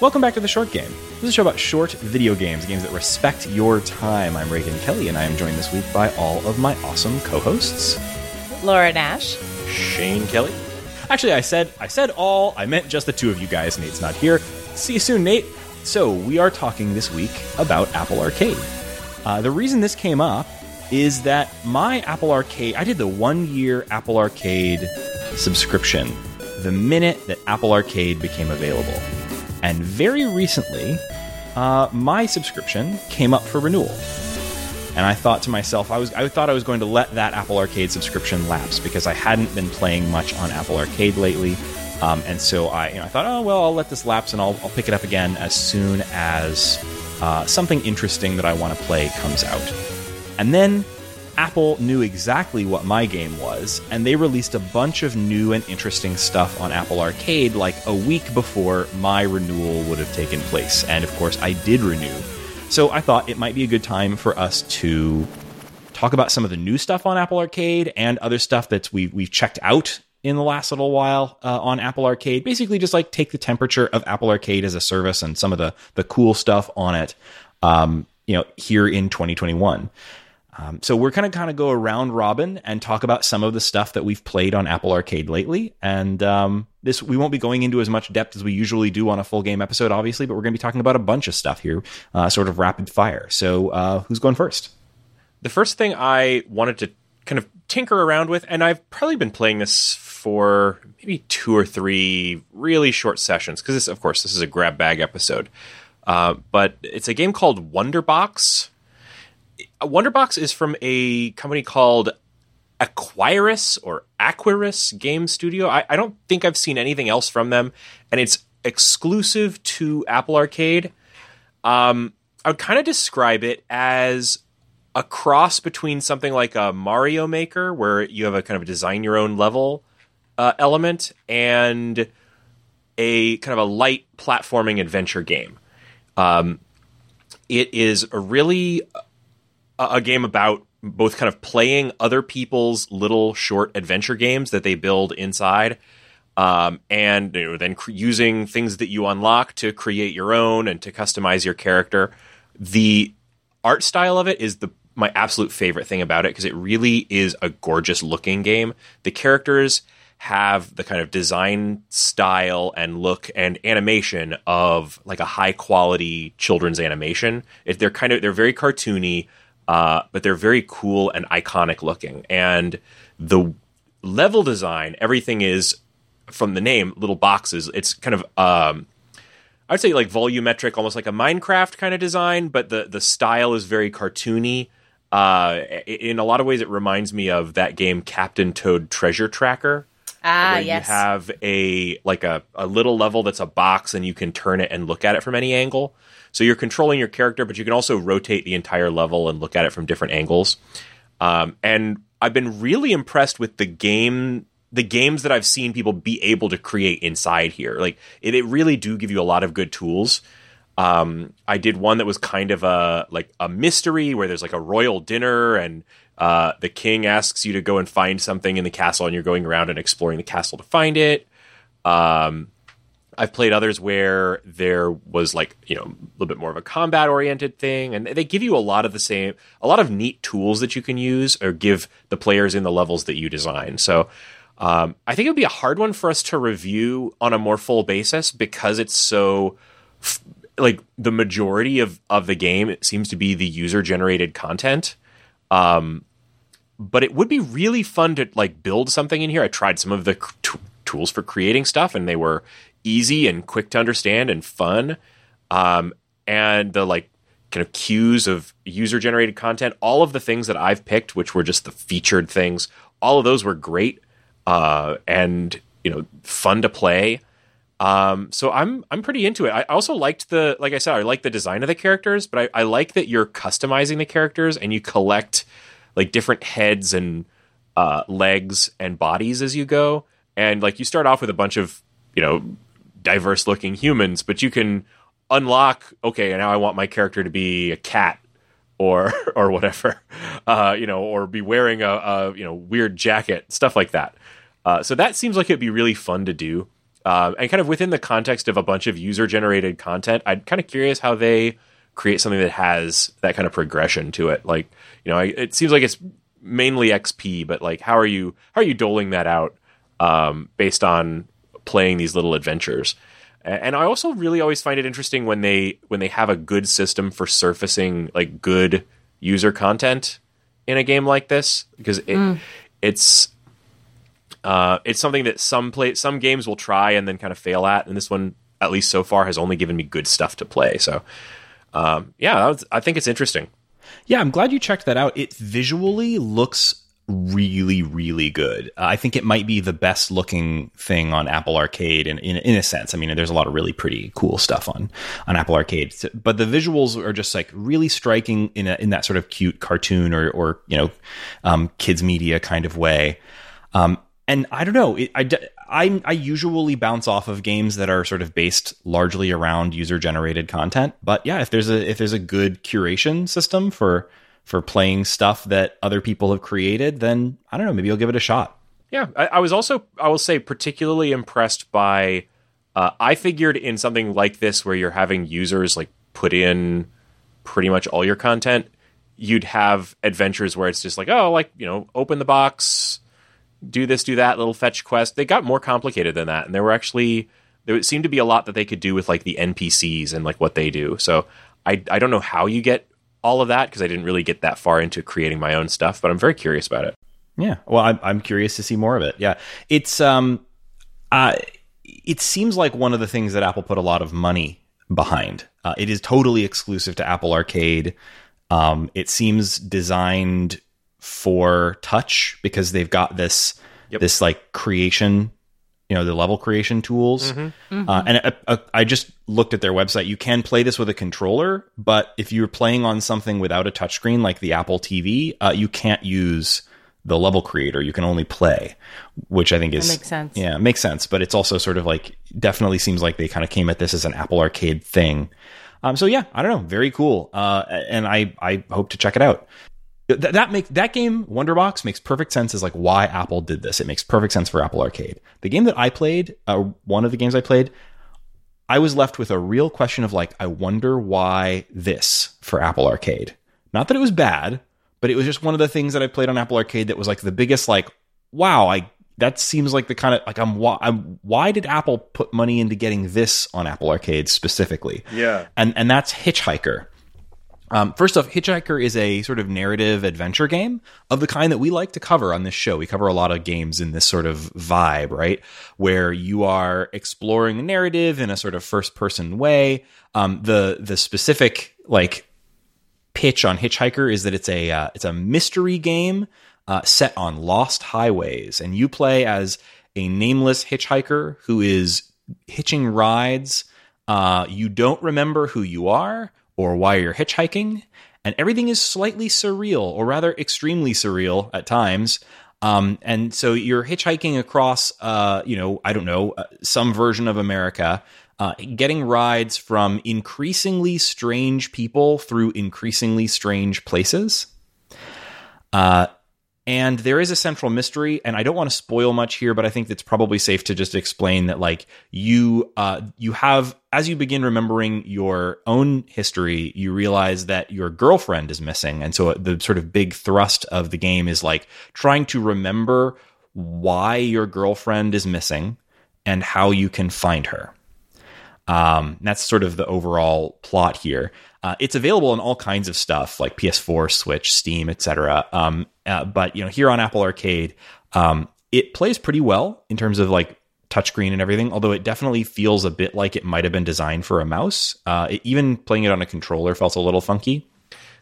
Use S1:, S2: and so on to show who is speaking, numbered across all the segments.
S1: Welcome back to The Short Game. This is a show about short video games, games that respect your time. I'm Reagan Kelly, and I am joined this week by all of my awesome co-hosts.
S2: Laura Nash.
S3: Shane Kelly.
S1: Actually, I said I said all. I meant just the two of you guys. Nate's not here. See you soon, Nate. So we are talking this week about Apple Arcade. Uh, the reason this came up is that my Apple Arcade, I did the one year Apple Arcade subscription the minute that Apple Arcade became available. And very recently, uh, my subscription came up for renewal. And I thought to myself, I was I thought I was going to let that Apple Arcade subscription lapse because I hadn't been playing much on Apple Arcade lately. Um, and so I, you know, I thought, oh well, I'll let this lapse and I'll, I'll pick it up again as soon as uh, something interesting that I want to play comes out. And then Apple knew exactly what my game was, and they released a bunch of new and interesting stuff on Apple Arcade like a week before my renewal would have taken place. And of course, I did renew. So I thought it might be a good time for us to talk about some of the new stuff on Apple Arcade and other stuff that we, we've checked out in the last little while uh, on Apple Arcade. Basically, just like take the temperature of Apple Arcade as a service and some of the, the cool stuff on it, um, you know, here in 2021. Um, so we're kind of kind of go around robin and talk about some of the stuff that we've played on Apple Arcade lately. And um, this we won't be going into as much depth as we usually do on a full game episode, obviously, but we're going to be talking about a bunch of stuff here, uh, sort of rapid fire. So uh, who's going first?
S4: The first thing I wanted to kind of tinker around with, and I've probably been playing this for maybe two or three really short sessions because, of course, this is a grab bag episode. Uh, but it's a game called Wonderbox Wonderbox is from a company called Aquiris or Aquiris Game Studio. I, I, don't think I've seen anything else from them, and it's exclusive to Apple Arcade. Um, I would kind of describe it as a cross between something like a Mario Maker, where you have a kind of a design your own level uh, element, and a kind of a light platforming adventure game. Um, it is a really a game about both kind of playing other people's little short adventure games that they build inside, um, and you know, then using things that you unlock to create your own and to customize your character. The art style of it is the my absolute favorite thing about it because it really is a gorgeous looking game. The characters have the kind of design style and look and animation of like a high quality children's animation. If they're kind of they're very cartoony, uh, but they're very cool and iconic looking. And the level design, everything is from the name, little boxes. It's kind of um, I'd say like volumetric, almost like a Minecraft kind of design, but the the style is very cartoony. Uh, in a lot of ways, it reminds me of that game Captain Toad Treasure Tracker.
S2: Ah,
S4: where
S2: yes.
S4: You have a like a, a little level that's a box, and you can turn it and look at it from any angle. So you're controlling your character, but you can also rotate the entire level and look at it from different angles. Um, and I've been really impressed with the game, the games that I've seen people be able to create inside here. Like it, it really do give you a lot of good tools. Um, I did one that was kind of a like a mystery where there's like a royal dinner and uh, the king asks you to go and find something in the castle, and you're going around and exploring the castle to find it. Um, I've played others where there was like you know a little bit more of a combat oriented thing, and they give you a lot of the same, a lot of neat tools that you can use or give the players in the levels that you design. So um, I think it would be a hard one for us to review on a more full basis because it's so like the majority of of the game it seems to be the user generated content. Um, but it would be really fun to like build something in here. I tried some of the t- tools for creating stuff, and they were easy and quick to understand and fun. Um, and the like kind of cues of user generated content, all of the things that I've picked, which were just the featured things, all of those were great uh, and you know fun to play. Um, so I'm I'm pretty into it. I also liked the like I said, I like the design of the characters, but I, I like that you're customizing the characters and you collect like different heads and uh, legs and bodies as you go, and like you start off with a bunch of you know diverse looking humans, but you can unlock. Okay, now I want my character to be a cat or or whatever, uh, you know, or be wearing a, a, you know weird jacket, stuff like that. Uh, so that seems like it'd be really fun to do, uh, and kind of within the context of a bunch of user generated content. I'm kind of curious how they create something that has that kind of progression to it. Like you know, it seems like it's mainly XP, but like how are you how are you doling that out um, based on playing these little adventures? And I also really always find it interesting when they when they have a good system for surfacing like good user content in a game like this because it, mm. it's uh, it's something that some play some games will try and then kind of fail at, and this one at least so far has only given me good stuff to play. So um, yeah, was, I think it's interesting.
S1: Yeah, I'm glad you checked that out. It visually looks really, really good. Uh, I think it might be the best looking thing on Apple Arcade in, in, in a sense. I mean, there's a lot of really pretty cool stuff on on Apple Arcade, but the visuals are just like really striking in a, in that sort of cute cartoon or or you know, um, kids media kind of way. Um, and I don't know, it, I, I I usually bounce off of games that are sort of based largely around user generated content. But yeah, if there's a if there's a good curation system for for playing stuff that other people have created, then I don't know, maybe you'll give it a shot.
S4: Yeah, I, I was also I will say particularly impressed by. Uh, I figured in something like this where you're having users like put in pretty much all your content, you'd have adventures where it's just like, oh, like you know, open the box, do this, do that, little fetch quest. They got more complicated than that, and there were actually there seemed to be a lot that they could do with like the NPCs and like what they do. So I I don't know how you get all of that because I didn't really get that far into creating my own stuff, but I'm very curious about it.
S1: Yeah, well, I'm I'm curious to see more of it. Yeah, it's um, uh, it seems like one of the things that Apple put a lot of money behind. Uh, it is totally exclusive to Apple Arcade. Um, it seems designed for touch because they've got this yep. this like creation you know the level creation tools. Mm-hmm. Mm-hmm. Uh, and uh, uh, I just looked at their website. You can play this with a controller but if you're playing on something without a touchscreen like the apple tv uh, you can't use the level creator. You can only play which i think is
S2: that makes sense.
S1: Yeah makes sense. But it's also sort of like definitely seems like they kind of came at this as an apple arcade thing. Um, so yeah i don't know. Very cool. Uh, and i i hope to check it out that, that makes that game Wonderbox makes perfect sense as like why Apple did this. It makes perfect sense for Apple Arcade. The game that I played, uh, one of the games I played, I was left with a real question of like, I wonder why this for Apple Arcade. Not that it was bad, but it was just one of the things that I played on Apple Arcade that was like the biggest like, wow, I that seems like the kind of like I'm why I'm, why did Apple put money into getting this on Apple Arcade specifically?
S4: Yeah,
S1: and and that's Hitchhiker. Um, first off, Hitchhiker is a sort of narrative adventure game of the kind that we like to cover on this show. We cover a lot of games in this sort of vibe, right? Where you are exploring a narrative in a sort of first person way. Um, the the specific like pitch on Hitchhiker is that it's a uh, it's a mystery game uh, set on lost highways, and you play as a nameless hitchhiker who is hitching rides. Uh, you don't remember who you are or why you're hitchhiking, and everything is slightly surreal, or rather extremely surreal at times. Um, and so you're hitchhiking across, uh, you know, I don't know, uh, some version of America, uh, getting rides from increasingly strange people through increasingly strange places. Uh, and there is a central mystery and i don't want to spoil much here but i think it's probably safe to just explain that like you uh, you have as you begin remembering your own history you realize that your girlfriend is missing. And so the sort of big thrust of the game is like trying to remember why your girlfriend is missing and how you can find her. Um, that's sort of the overall plot here uh, it's available on all kinds of stuff like PS4, Switch, Steam, etc. Um, uh, but you know, here on Apple Arcade, um, it plays pretty well in terms of like touchscreen and everything. Although it definitely feels a bit like it might have been designed for a mouse. Uh, it, even playing it on a controller felt a little funky.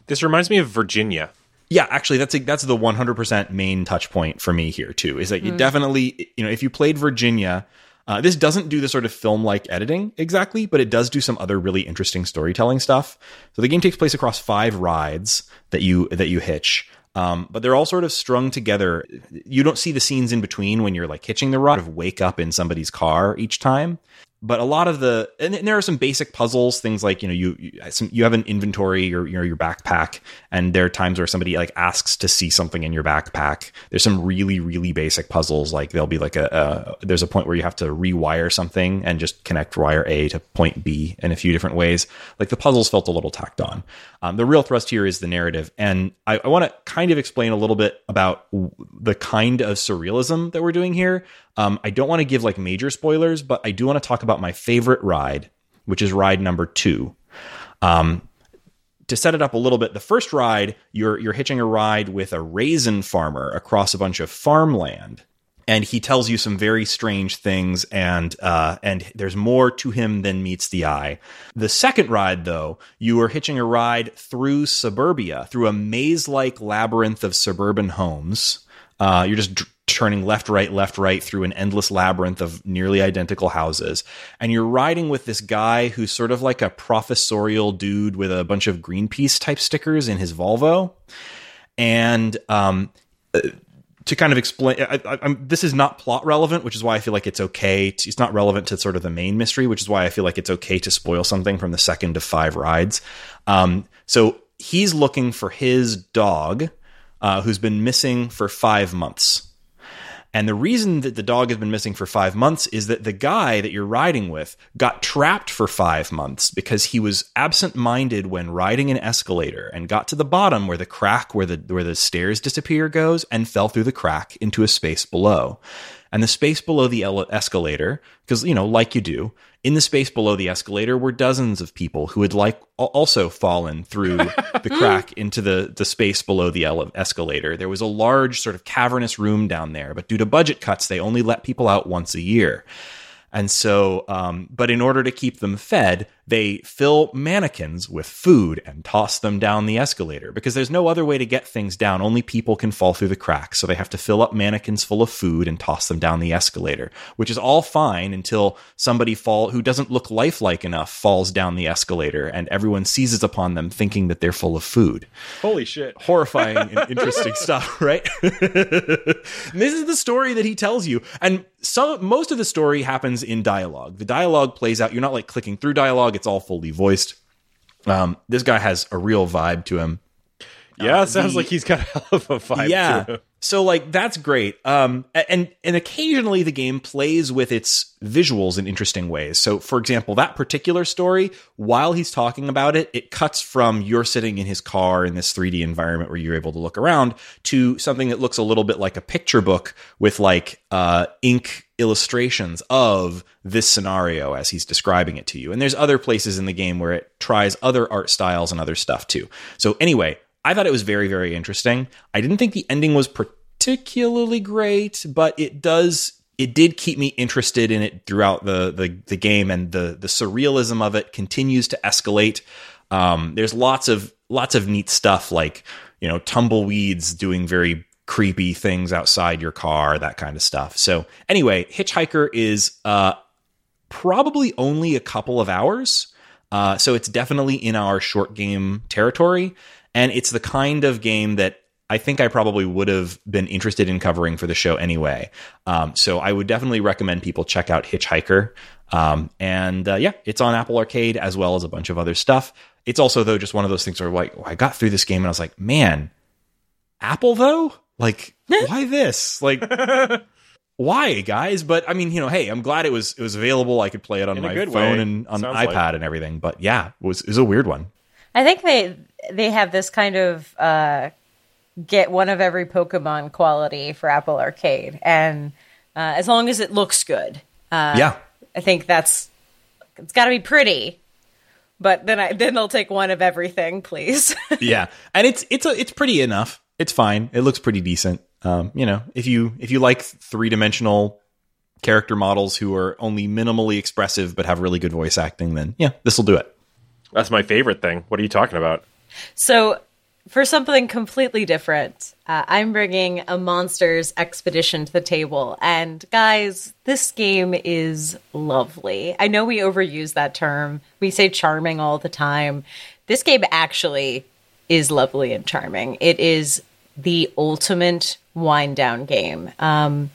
S4: This reminds me of Virginia.
S1: Yeah, actually, that's a, that's the 100% main touch point for me here too. Is that mm. it definitely you know if you played Virginia uh, this doesn't do the sort of film like editing exactly, but it does do some other really interesting storytelling stuff. So the game takes place across five rides that you that you hitch. Um, but they're all sort of strung together. You don't see the scenes in between when you're like hitching the ride of wake up in somebody's car each time but a lot of the and there are some basic puzzles things like you know you you, some, you have an inventory or you know your backpack and there are times where somebody like asks to see something in your backpack. There's some really really basic puzzles like there'll be like a, a there's a point where you have to rewire something and just connect wire a to point b in a few different ways. Like the puzzles felt a little tacked on. Um, the real thrust here is the narrative and i, I want to kind of explain a little bit about the kind of surrealism that we're doing here um, I don't want to give like major spoilers, but I do want to talk about my favorite ride, which is ride number two. Um, to set it up a little bit, the first ride you're you're hitching a ride with a raisin farmer across a bunch of farmland, and he tells you some very strange things, and uh, and there's more to him than meets the eye. The second ride, though, you are hitching a ride through suburbia, through a maze-like labyrinth of suburban homes. Uh, you're just turning left, right, left, right through an endless labyrinth of nearly identical houses. And you're riding with this guy who's sort of like a professorial dude with a bunch of Greenpeace type stickers in his Volvo. And um, uh, to kind of explain, I, I, this is not plot relevant, which is why I feel like it's okay. To, it's not relevant to sort of the main mystery, which is why I feel like it's okay to spoil something from the second of five rides. Um, so he's looking for his dog, uh, who's been missing for five months. And the reason that the dog has been missing for five months is that the guy that you're riding with got trapped for five months because he was absent minded when riding an escalator and got to the bottom where the crack where the where the stairs disappear goes and fell through the crack into a space below. And the space below the escalator, because you know, like you do, in the space below the escalator were dozens of people who had like also fallen through the crack into the, the space below the escalator. There was a large sort of cavernous room down there, but due to budget cuts, they only let people out once a year. And so, um, but in order to keep them fed, they fill mannequins with food and toss them down the escalator because there's no other way to get things down. Only people can fall through the cracks. So they have to fill up mannequins full of food and toss them down the escalator, which is all fine until somebody fall who doesn't look lifelike enough falls down the escalator and everyone seizes upon them thinking that they're full of food.
S4: Holy shit.
S1: Horrifying and interesting stuff, right? this is the story that he tells you. And some most of the story happens in dialogue. The dialogue plays out. You're not like clicking through dialogue it's all fully voiced. Um, this guy has a real vibe to him.
S4: Yeah, uh, sounds the, like he's got a hell of a vibe.
S1: Yeah, so like that's great. Um, and and occasionally the game plays with its visuals in interesting ways. So for example, that particular story, while he's talking about it, it cuts from you're sitting in his car in this 3D environment where you're able to look around to something that looks a little bit like a picture book with like uh, ink illustrations of this scenario as he's describing it to you. And there's other places in the game where it tries other art styles and other stuff too. So anyway, I thought it was very, very interesting. I didn't think the ending was particularly great, but it does it did keep me interested in it throughout the the, the game, and the the surrealism of it continues to escalate. Um, there's lots of lots of neat stuff like you know tumbleweeds doing very creepy things outside your car, that kind of stuff. So anyway, Hitchhiker is uh, probably only a couple of hours. Uh, so it's definitely in our short game territory. And it's the kind of game that I think I probably would have been interested in covering for the show anyway. Um, so I would definitely recommend people check out Hitchhiker. Um, and uh, yeah, it's on Apple Arcade as well as a bunch of other stuff. It's also though just one of those things where like I got through this game and I was like, man, Apple though, like why this? Like why, guys? But I mean, you know, hey, I'm glad it was it was available. I could play it on
S4: In
S1: my phone
S4: way.
S1: and on
S4: Sounds
S1: iPad
S4: like.
S1: and everything. But yeah, it was it was a weird one.
S2: I think they they have this kind of uh, get one of every Pokemon quality for Apple Arcade, and uh, as long as it looks good, uh,
S1: yeah.
S2: I think that's it's got to be pretty. But then I then they'll take one of everything, please.
S1: yeah, and it's it's a, it's pretty enough. It's fine. It looks pretty decent. Um, you know, if you if you like three dimensional character models who are only minimally expressive but have really good voice acting, then yeah, this will do it.
S4: That's my favorite thing. What are you talking about?
S2: So, for something completely different, uh, I'm bringing a monsters expedition to the table. And guys, this game is lovely. I know we overuse that term. We say charming all the time. This game actually is lovely and charming. It is the ultimate wind down game. Um,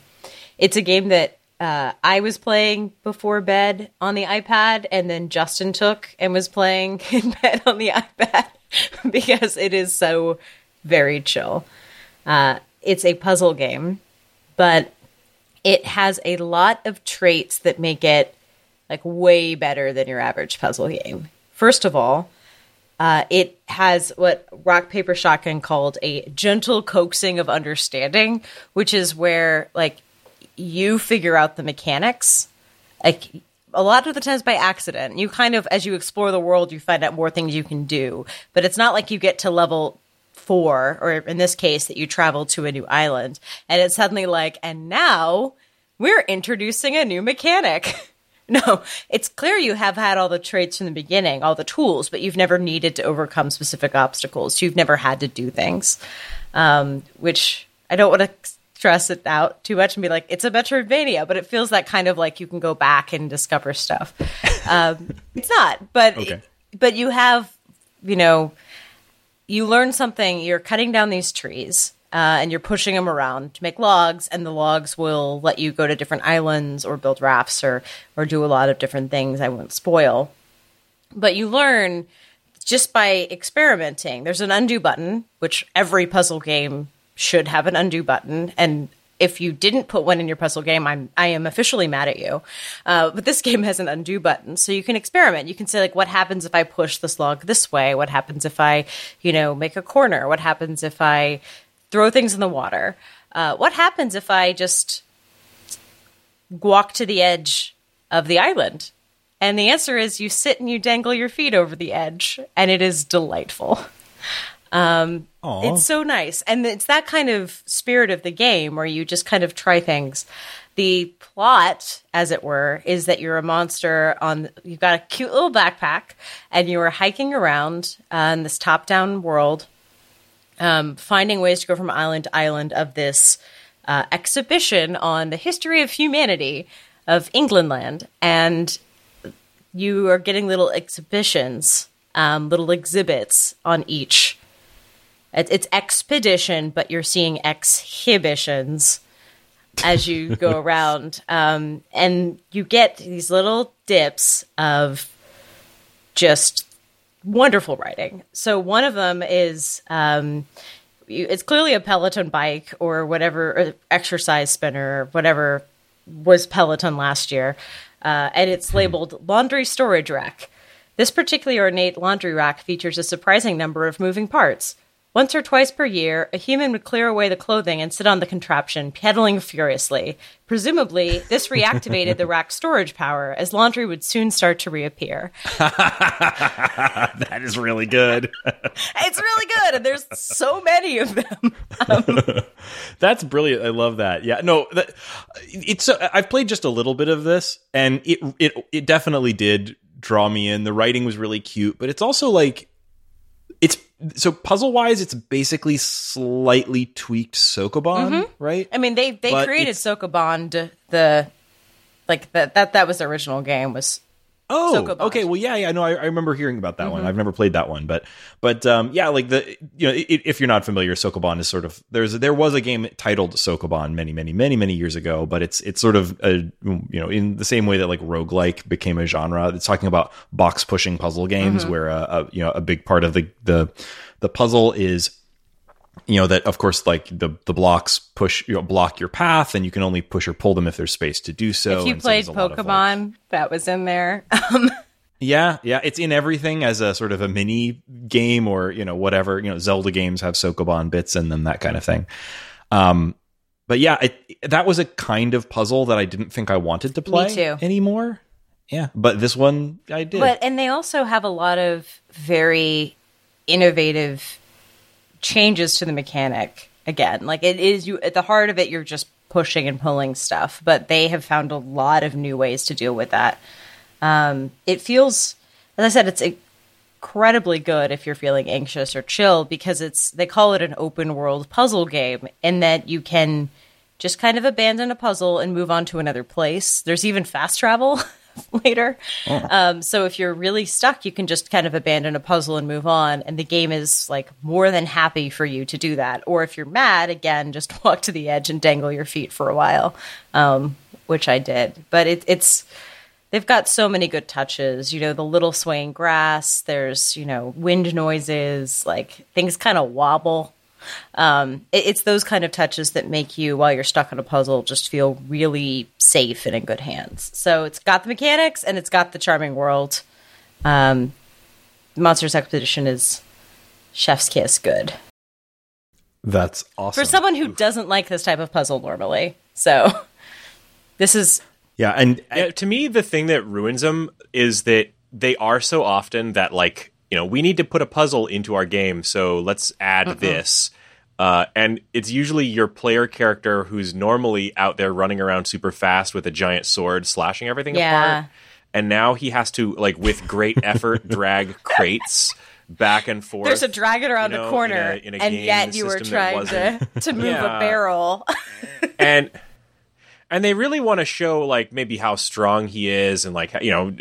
S2: it's a game that uh, I was playing before bed on the iPad, and then Justin took and was playing in bed on the iPad because it is so very chill. Uh, it's a puzzle game, but it has a lot of traits that make it like way better than your average puzzle game. First of all, uh, it has what Rock Paper Shotgun called a gentle coaxing of understanding, which is where like you figure out the mechanics, like a lot of the times by accident. You kind of, as you explore the world, you find out more things you can do. But it's not like you get to level four, or in this case, that you travel to a new island, and it's suddenly like, and now we're introducing a new mechanic. No, it's clear you have had all the traits from the beginning, all the tools, but you've never needed to overcome specific obstacles. You've never had to do things, um, which I don't want to stress it out too much and be like, it's a Metroidvania, but it feels that kind of like you can go back and discover stuff. Um, it's not, but
S1: Okay.
S2: but you have, you know, you learn something. You're cutting down these trees. Uh, and you're pushing them around to make logs, and the logs will let you go to different islands or build rafts or or do a lot of different things. I won't spoil, but you learn just by experimenting. There's an undo button, which every puzzle game should have an undo button, and if you didn't put one in your puzzle game, I'm I am officially mad at you. Uh, but this game has an undo button, so you can experiment. You can say like, what happens if I push this log this way? What happens if I, you know, make a corner? What happens if I throw things in the water? Uh, what happens if I just walk to the edge of the island? And the answer is you sit and you dangle your feet over the edge, and it is delightful. Um,
S1: Aw.
S2: it's so nice. And it's that kind of spirit of the game where you just kind of try things. The plot, as it were, is that you're a monster on, you've got a cute little backpack and you are hiking around uh, in this top down world, um, finding ways to go from island to island of this uh, exhibition on the history of humanity of Englandland. And you are getting little exhibitions, um, little exhibits on each. It- It's expedition, but you're seeing exhibitions as you go around, um, and you get these little dips of just wonderful writing. So one of them is um, you, it's clearly a Peloton bike or whatever or exercise spinner, or whatever was Peloton last year, uh, and it's labeled laundry storage rack. This particularly ornate laundry rack features a surprising number of moving parts. Once or twice per year, a human would clear away the clothing and sit on the contraption, pedaling furiously. Presumably, this reactivated the rack's storage power, as laundry would soon start to reappear.
S1: that is really good.
S2: It's really good, and there's so many of them.
S1: That's brilliant. I love that. Yeah, no, that, it's. Uh, I've played just a little bit of this, and it it it definitely did draw me in. The writing was really cute, but it's also like it's so puzzle wise, it's basically slightly tweaked Sokoban, mm-hmm. right?
S2: I mean, they they
S1: But
S2: created Sokoban the like that that that was the original game was
S1: Oh, okay. Well, yeah, yeah. No, I, I remember hearing about that one. I've never played that one, but but um, yeah, like the you know, if you're not familiar, Sokoban is sort of there's there was a game titled Sokoban many many many many years ago, but it's it's sort of a you know in the same way that like roguelike became a genre. It's talking about box pushing puzzle games where uh, a you know a big part of the the the puzzle is you know that of course like the the blocks push you know block your path and you can only push or pull them if there's space to do so
S2: if you
S1: And
S2: played
S1: lot of, like-
S2: Pokemon, that was in there. Um,
S1: yeah, yeah, it's in everything as a sort of a mini game or you know whatever you know Zelda games have Sokoban bits in them that kind of thing. Um, but yeah, it, that was a kind of puzzle that I didn't think I wanted to play anymore. Yeah, but this one I did.
S2: but and they also have a lot of very innovative changes to the mechanic. Again, like it is you at the heart of it, you're just pushing and pulling stuff, but they have found a lot of new ways to deal with that. Um, it feels, as I said, it's incredibly good if you're feeling anxious or chill because it's they call it an open world puzzle game in that you can just kind of abandon a puzzle and move on to another place. There's even fast travel, later. Um, so if you're really stuck, you can just kind of abandon a puzzle and move on, and the game is like more than happy for you to do that. Or if you're mad, again, just walk to the edge and dangle your feet for a while, um, which I did. But it, it's they've got so many good touches. You know, the little swaying grass. There's you know wind noises, like things kind of wobble. Um, it, it's those kind of touches that make you, while you're stuck on a puzzle, just feel really safe and in good hands. So it's got the mechanics and it's got the charming world. Um, Monsters Expedition is chef's kiss good
S1: That's awesome.
S2: for someone who doesn't like this type of puzzle normally. So this is
S1: yeah, and
S4: Yeah, to me, the thing that ruins them is that they are so often that like you know we need to put a puzzle into our game, so let's add this. Uh, and it's usually your player character who's normally out there running around super fast with a giant sword slashing everything
S2: Yeah.
S4: apart. And now he has to like with great effort drag crates back and forth.
S2: there's a dragon around
S4: you know, in
S2: corner,
S4: a- in a
S2: and yet you were trying to to move
S4: Yeah.
S2: a barrel.
S4: and and they really want to show like maybe how strong he is and like you know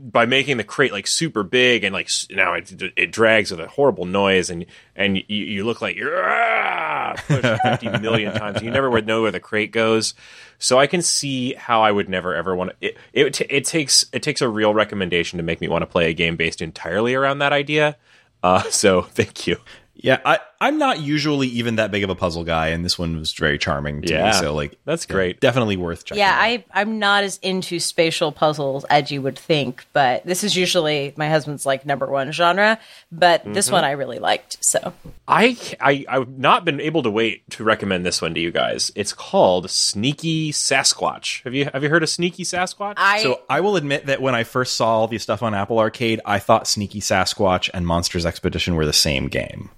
S4: by making the crate like super big and like now it, it drags with a horrible noise and and you, you look like you're ah, pushed 50 million times. You never would know where the crate goes. So i can see how i would never ever want to it, it, t- it takes it takes a real recommendation to make me want to play a game based entirely around that idea. Uh, so thank you
S1: yeah, I, I'm not usually even that big of a puzzle guy, and this one was very charming to
S4: Yeah.
S1: me. So like,
S4: That's
S1: yeah,
S4: great.
S1: definitely worth checking.
S2: yeah,
S1: out.
S2: I I'm not as into spatial puzzles as you would think, but this is usually my husband's like number one genre. But
S4: Mm-hmm.
S2: this one I really liked. So
S4: I, I I've not been able to wait to recommend this one to you guys. It's called Sneaky Sasquatch. Have you have you heard of Sneaky Sasquatch?
S2: I
S1: So I will admit that when I first saw all the stuff on Apple Arcade, I thought Sneaky Sasquatch and Monsters Expedition were the same game.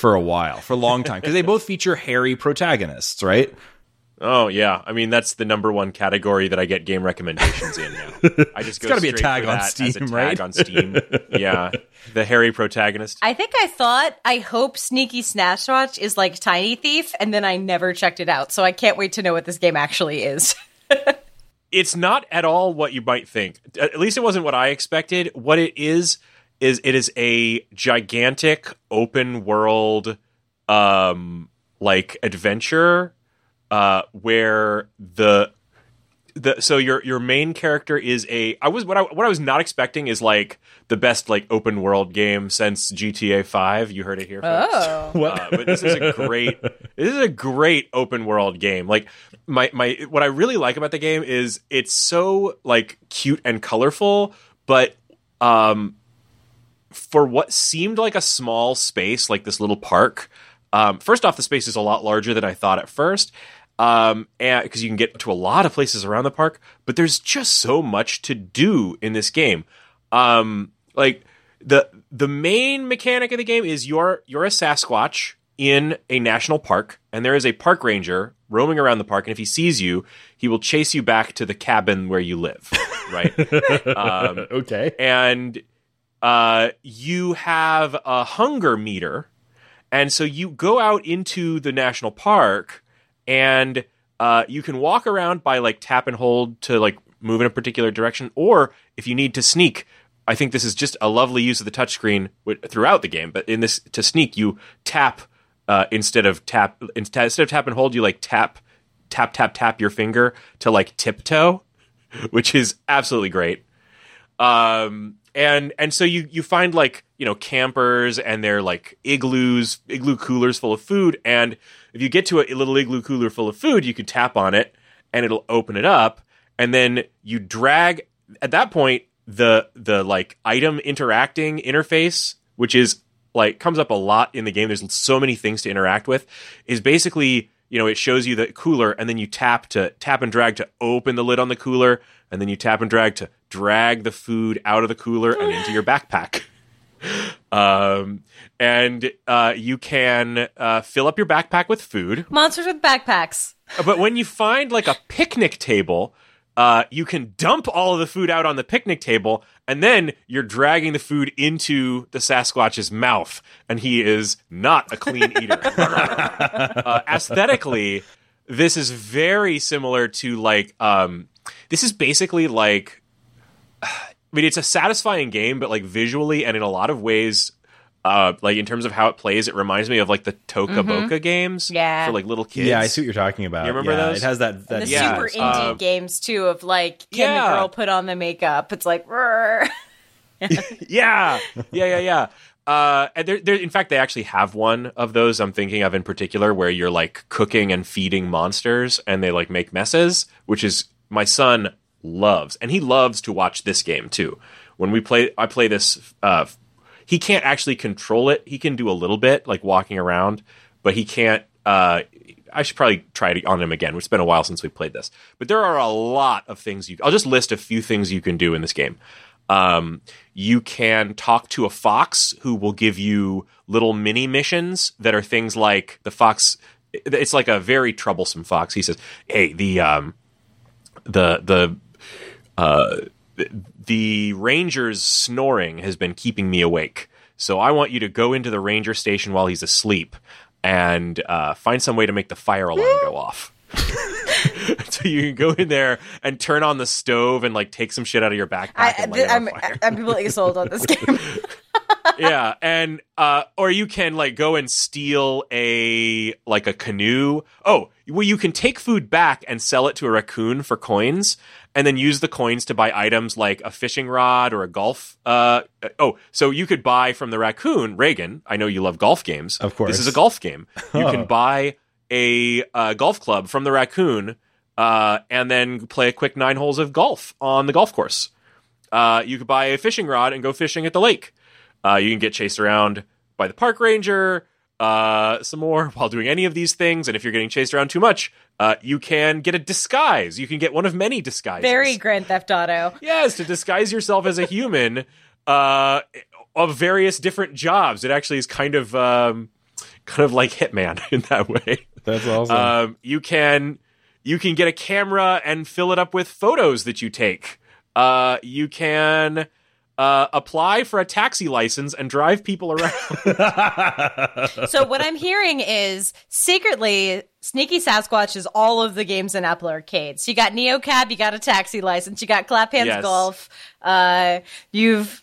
S1: For a while, for a long time, because they both feature hairy protagonists, right?
S4: oh yeah, I mean that's the number one category that I get game recommendations in now. I just go
S1: gotta be a tag on Steam,
S4: tag
S1: right?
S4: on Steam. yeah, the hairy protagonist.
S2: I think I thought I hope Sneaky Snatchwatch is like Tiny Thief, and then I never checked it out. So I can't wait to know what this game actually is.
S4: it's not at all what you might think. At least it wasn't what I expected. What it is is it is a gigantic open world um like adventure uh where the the so your your main character is a I was what I what I was not expecting is like the best like open world game since GTA 5. You heard it here folks.
S2: Oh.
S4: Uh, but this is a great this is a great open world game. Like my my what I really like about the game is it's so like cute and colorful, but um for what seemed like a small space, like this little park. Um, first off, the space is a lot larger than I thought at first, um, and because you can get to a lot of places around the park. But there's just so much to do in this game. Um, like the the main mechanic of the game is you're you're a Sasquatch in a national park, and there is a park ranger roaming around the park. And if he sees you, he will chase you back to the cabin where you live. Right. um,
S1: Okay.
S4: and uh, you have a hunger meter, and so you go out into the national park, and uh, you can walk around by like tap and hold to like move in a particular direction, or if you need to sneak. I think this is just a lovely use of the touchscreen throughout the game. But in this, to sneak, you tap uh, instead of tap instead of tap and hold. You like tap, tap, tap, tap your finger to like tiptoe, which is absolutely great um and and so you you find like you know campers and they're like igloos igloo coolers full of food. And if you get to a little igloo cooler full of food you can tap on it and it'll open it up. And then you drag at that point the the like item interacting interface which is like comes up a lot in the game. There's so many things to interact with is basically you know it shows you the cooler and then you tap to tap and drag to open the lid on the cooler. And then you tap and drag to drag the food out of the cooler and into your backpack um and uh you can uh fill up your backpack with food
S2: Monsters with backpacks.
S4: but when you find like a picnic table, uh, you can dump all of the food out on the picnic table, and then you're dragging the food into the Sasquatch's mouth, and he is not a clean eater. uh, aesthetically, this is very similar to like um this is basically like I mean it's a satisfying game but like visually and in a lot of ways uh like in terms of how it plays it reminds me of like the Toca Boca games
S2: Mm-hmm. Yeah.
S4: for like little kids.
S1: Yeah, I see what you're talking about.
S4: You remember
S1: Yeah,
S4: those?
S1: It has that. that
S2: the
S4: Yeah,
S2: super indie
S4: uh,
S2: games too of like can
S4: Yeah.
S2: the girl put on the makeup? It's like "Rrr."
S4: yeah, yeah, yeah, yeah. Uh, and there, there, in fact, they actually have one of those. I'm thinking of in particular, where you're like cooking and feeding monsters, and they like make messes, which is my son loves, and he loves to watch this game too. When we play, I play this. Uh, he can't actually control it. He can do a little bit, like walking around, but he can't. Uh, I should probably try it on him again. It's been a while since we played this, but there are a lot of things you. I'll just list a few things you can do in this game. Um, you can talk to a fox who will give you little mini missions that are things like the fox. It's like a very troublesome fox. He says, "Hey, the um, the the uh, the ranger's snoring has been keeping me awake. So I want you to go into the ranger station while he's asleep and uh, find some way to make the fire alarm go off." so you can go in there and turn on the stove and like take some shit out of your backpack
S2: I,
S4: and light
S2: I'm,
S4: on fire.
S2: I'm completely sold on this game.
S4: yeah, and uh, or you can like go and steal a like a canoe. Oh, well, you can take food back and sell it to a raccoon for coins, and then use the coins to buy items like a fishing rod or a golf. Uh, oh, so you could buy from the raccoon, Reagan. I know you love golf games.
S1: Of course.
S4: this is a golf game. You
S1: Oh.
S4: can buy a uh, golf club from the raccoon, uh, and then play a quick nine holes of golf on the golf course. Uh, you could buy a fishing rod and go fishing at the lake. Uh, you can get chased around by the park ranger uh, some more while doing any of these things. And if you're getting chased around too much, uh, you can get a disguise. You can get one of many disguises.
S2: Very Grand Theft Auto.
S4: yes, to disguise yourself as a human uh, of various different jobs. It actually is kind of um, kind of like Hitman in that way.
S1: That's awesome.
S4: Um, you can you can get a camera and fill it up with photos that you take. Uh, you can uh, apply for a taxi license and drive people around.
S2: So what I'm hearing is secretly Sneaky Sasquatch is all of the games in Apple Arcade. So you got NeoCab, you got a taxi license, you got Clap Hanz
S4: Yes.
S2: Golf, uh, you've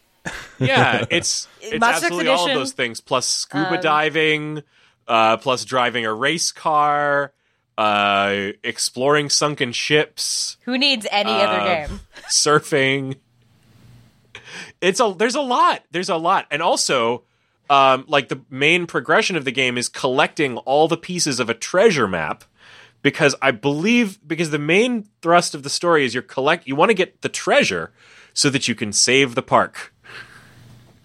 S4: yeah, it's it's
S2: Monster
S4: absolutely all of those things plus scuba
S2: Um,
S4: diving, uh, plus driving a race car, uh, exploring sunken ships.
S2: who needs any other
S4: Uh,
S2: game?
S4: surfing. It's a there's a lot. There's a lot. And also um like the main progression of the game is collecting all the pieces of a treasure map because I believe because the main thrust of the story is you're collect you want to get the treasure so that you can save the park.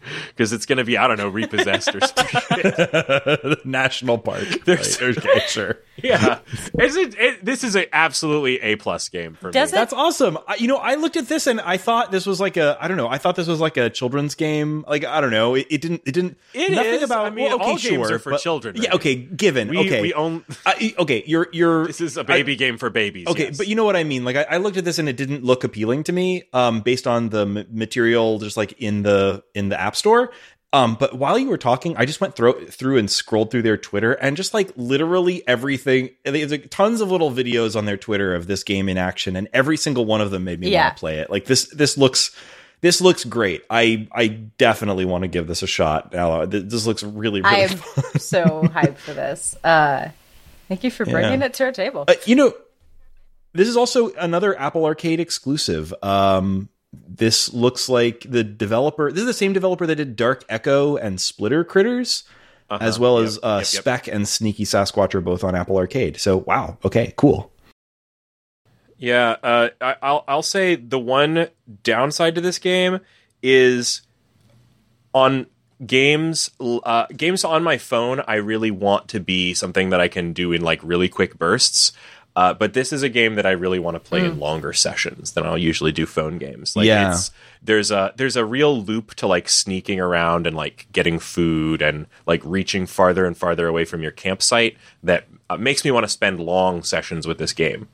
S4: Because it's going to be, I don't know, repossessed or something.
S1: National Park.
S4: There's-
S1: Like, okay, sure.
S4: yeah, it's a, it, this is a absolutely a plus game for
S2: Does
S4: me.
S2: it?
S1: That's awesome. I, you know, I looked at this and I thought this was like a I don't know. I thought this was like a children's game. Like I don't know. It, it didn't. It didn't.
S4: It
S1: nothing
S4: is.
S1: about.
S4: I mean,
S1: well, okay,
S4: all games
S1: sure,
S4: are for
S1: but-
S4: children,
S1: Yeah. Okay. Given.
S4: We,
S1: okay.
S4: we own.
S1: I, okay. You're you're.
S4: This is a baby game for babies.
S1: Okay,
S4: yes.
S1: but you know what I mean. Like I, I looked at this and it didn't look appealing to me, um, based on the m- material just like in the in the App Store. Um, but while you were talking, I just went through through and scrolled through their Twitter and just like literally everything. There's like tons of little videos on their Twitter of this game in action, and every single one of them made me
S2: Yeah.
S1: want to play it. Like this, this looks. This looks great. I I definitely want to give this a shot. This looks really really
S2: I am
S1: fun.
S2: so hyped for this. Uh, thank you for bringing
S1: Yeah.
S2: it to our table.
S1: Uh, you know, this is also another Apple Arcade exclusive. Um, this looks like the developer. This is the same developer that did Dark Echo and Splitter Critters,
S4: Uh-huh.
S1: as well
S4: Yep,
S1: as uh,
S4: yep, yep.
S1: Spek and Sneaky Sasquatch are both on Apple Arcade. So wow, okay, cool.
S4: Yeah, uh, I, I'll I'll say the one downside to this game is on games uh, games on my phone. I really want to be something that I can do in like really quick bursts. Uh, but this is a game that I really want to play in longer sessions than I'll usually do phone games. Like
S1: Yeah.
S4: it's there's a there's a real loop to like sneaking around and like getting food and like reaching farther and farther away from your campsite that uh, makes me want to spend long sessions with this game.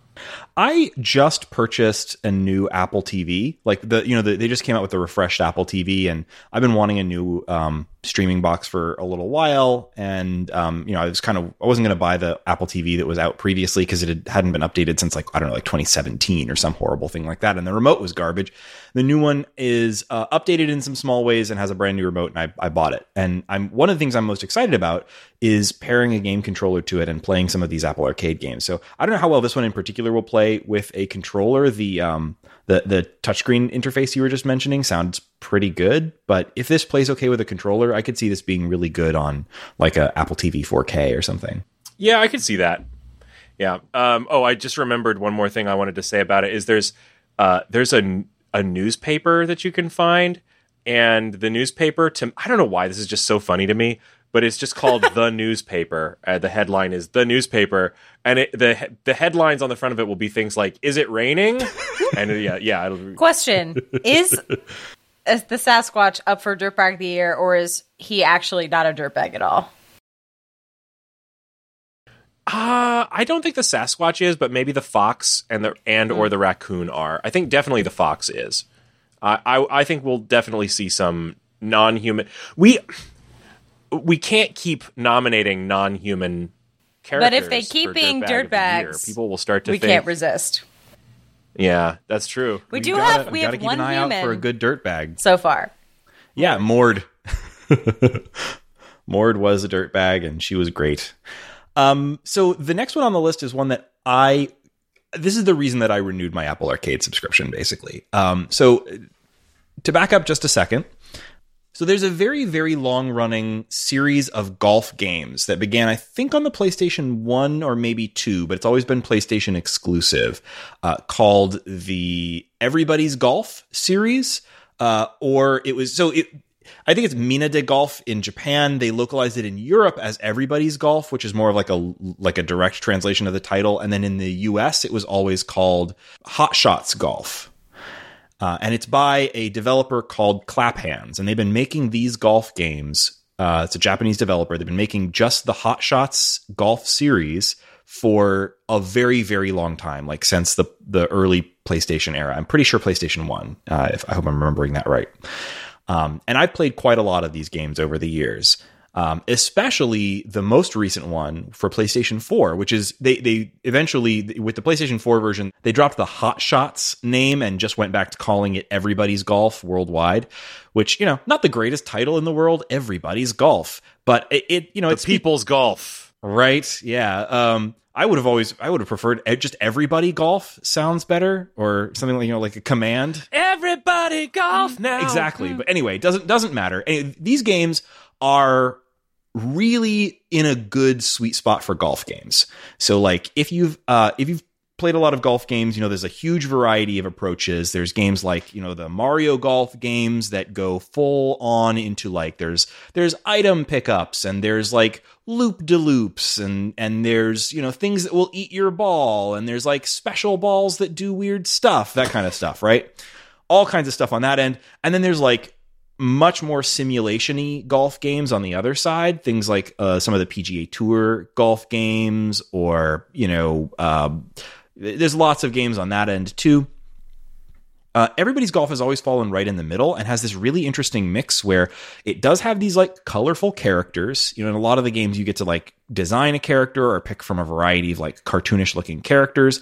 S1: I just purchased a new Apple TV. Like the you know the, they just came out with the refreshed Apple TV, and I've been wanting a new um, streaming box for a little while. And um, you know I was kind of I wasn't going to buy the Apple TV that was out previously because it had, hadn't been updated since like I don't know like 2017 or some horrible thing like that. And the remote was garbage. The new one is uh, updated in some small ways and has a brand new remote, and I, I bought it. And I'm one of the things I'm most excited about is pairing a game controller to it and playing some of these Apple Arcade games. So I don't know how well this one in particular will play with a controller. The um, the the touchscreen interface you were just mentioning sounds pretty good, but if this plays okay with a controller, I could see this being really good on like a Apple TV 4K or something.
S4: Yeah, I could see that. Yeah. Um, oh, I just remembered one more thing I wanted to say about it is there's uh, there's a a newspaper that you can find, and the newspaper to I don't know why this is just so funny to me, but it's just called the newspaper. Uh, the headline is the newspaper, and it, the the headlines on the front of it will be things like "Is it raining?" and uh, yeah, yeah. It'll,
S2: Question: Is is the Sasquatch up for dirtbag of the year, or is he actually not a dirtbag at all?
S4: Uh, I don't think the Sasquatch is, but maybe the fox and the and or the raccoon are. I think definitely the fox is. Uh, I I think we'll definitely see some non-human. We we can't keep nominating non-human characters.
S2: But if they keep being
S4: dirtbag of year.
S2: dirtbags,
S4: people will start to
S2: we
S4: think.
S2: can't resist.
S4: yeah, that's true.
S2: We,
S1: You
S2: do
S1: gotta-
S2: have we
S1: you gotta
S2: have
S1: keep
S2: one
S1: an eye
S2: human
S1: out for a good dirtbag
S2: so far.
S1: Yeah, Mord. Mord was a dirtbag, and she was great. Um, so the next one on the list is one that I. This is the reason that I renewed my Apple Arcade subscription, basically. Um, so to back up just a second. So there's a very, very long running series of golf games that began, I think, on the PlayStation 1 or maybe 2, but it's always been PlayStation exclusive, uh, called the Everybody's Golf series. Uh, or it was, so it, I think it's Mina de Golf in Japan. They localized it in Europe as Everybody's Golf, which is more of like a like a direct translation of the title. And then in the US, it was always called Hot Shots Golf. Uh, and it's by a developer called Clap Hanz, and they've been making these golf games. Uh, it's a Japanese developer. They've been making just the Hot Shots golf series for a very, very long time, like since the the early PlayStation era. I'm pretty sure PlayStation One. Uh, if I hope I'm remembering that right. Um, and I've played quite a lot of these games over the years. Um, especially the most recent one for PlayStation 4, which is they they eventually with the PlayStation 4 version they dropped the Hot Shots name and just went back to calling it Everybody's Golf worldwide, which you know not the greatest title in the world, Everybody's Golf, but it, it you know
S4: The
S1: it's
S4: people's golf.
S1: right, yeah. Um, I would have always I would have preferred eh, just Everybody Golf sounds better or something like you know like a command
S4: Everybody golf now.
S1: exactly but anyway it doesn't doesn't matter these games are really in a good sweet spot for golf games. So like if you've uh if you've played a lot of golf games you know there's a huge variety of approaches. There's games like you know the mario golf games that go full on into like there's there's item pickups and there's like loop de loops and and there's you know things that will eat your ball and there's like special balls that do weird stuff that kind of stuff right? All kinds of stuff on that end. And then there's like much more simulation-y golf games on the other side. Things like uh, some of the PGA Tour golf games, or you know, um, there's lots of games on that end too. Uh, everybody's golf has always fallen right in the middle and has this really interesting mix where it does have these like colorful characters. You know, in a lot of the games, you get to like design a character or pick from a variety of like cartoonish looking characters.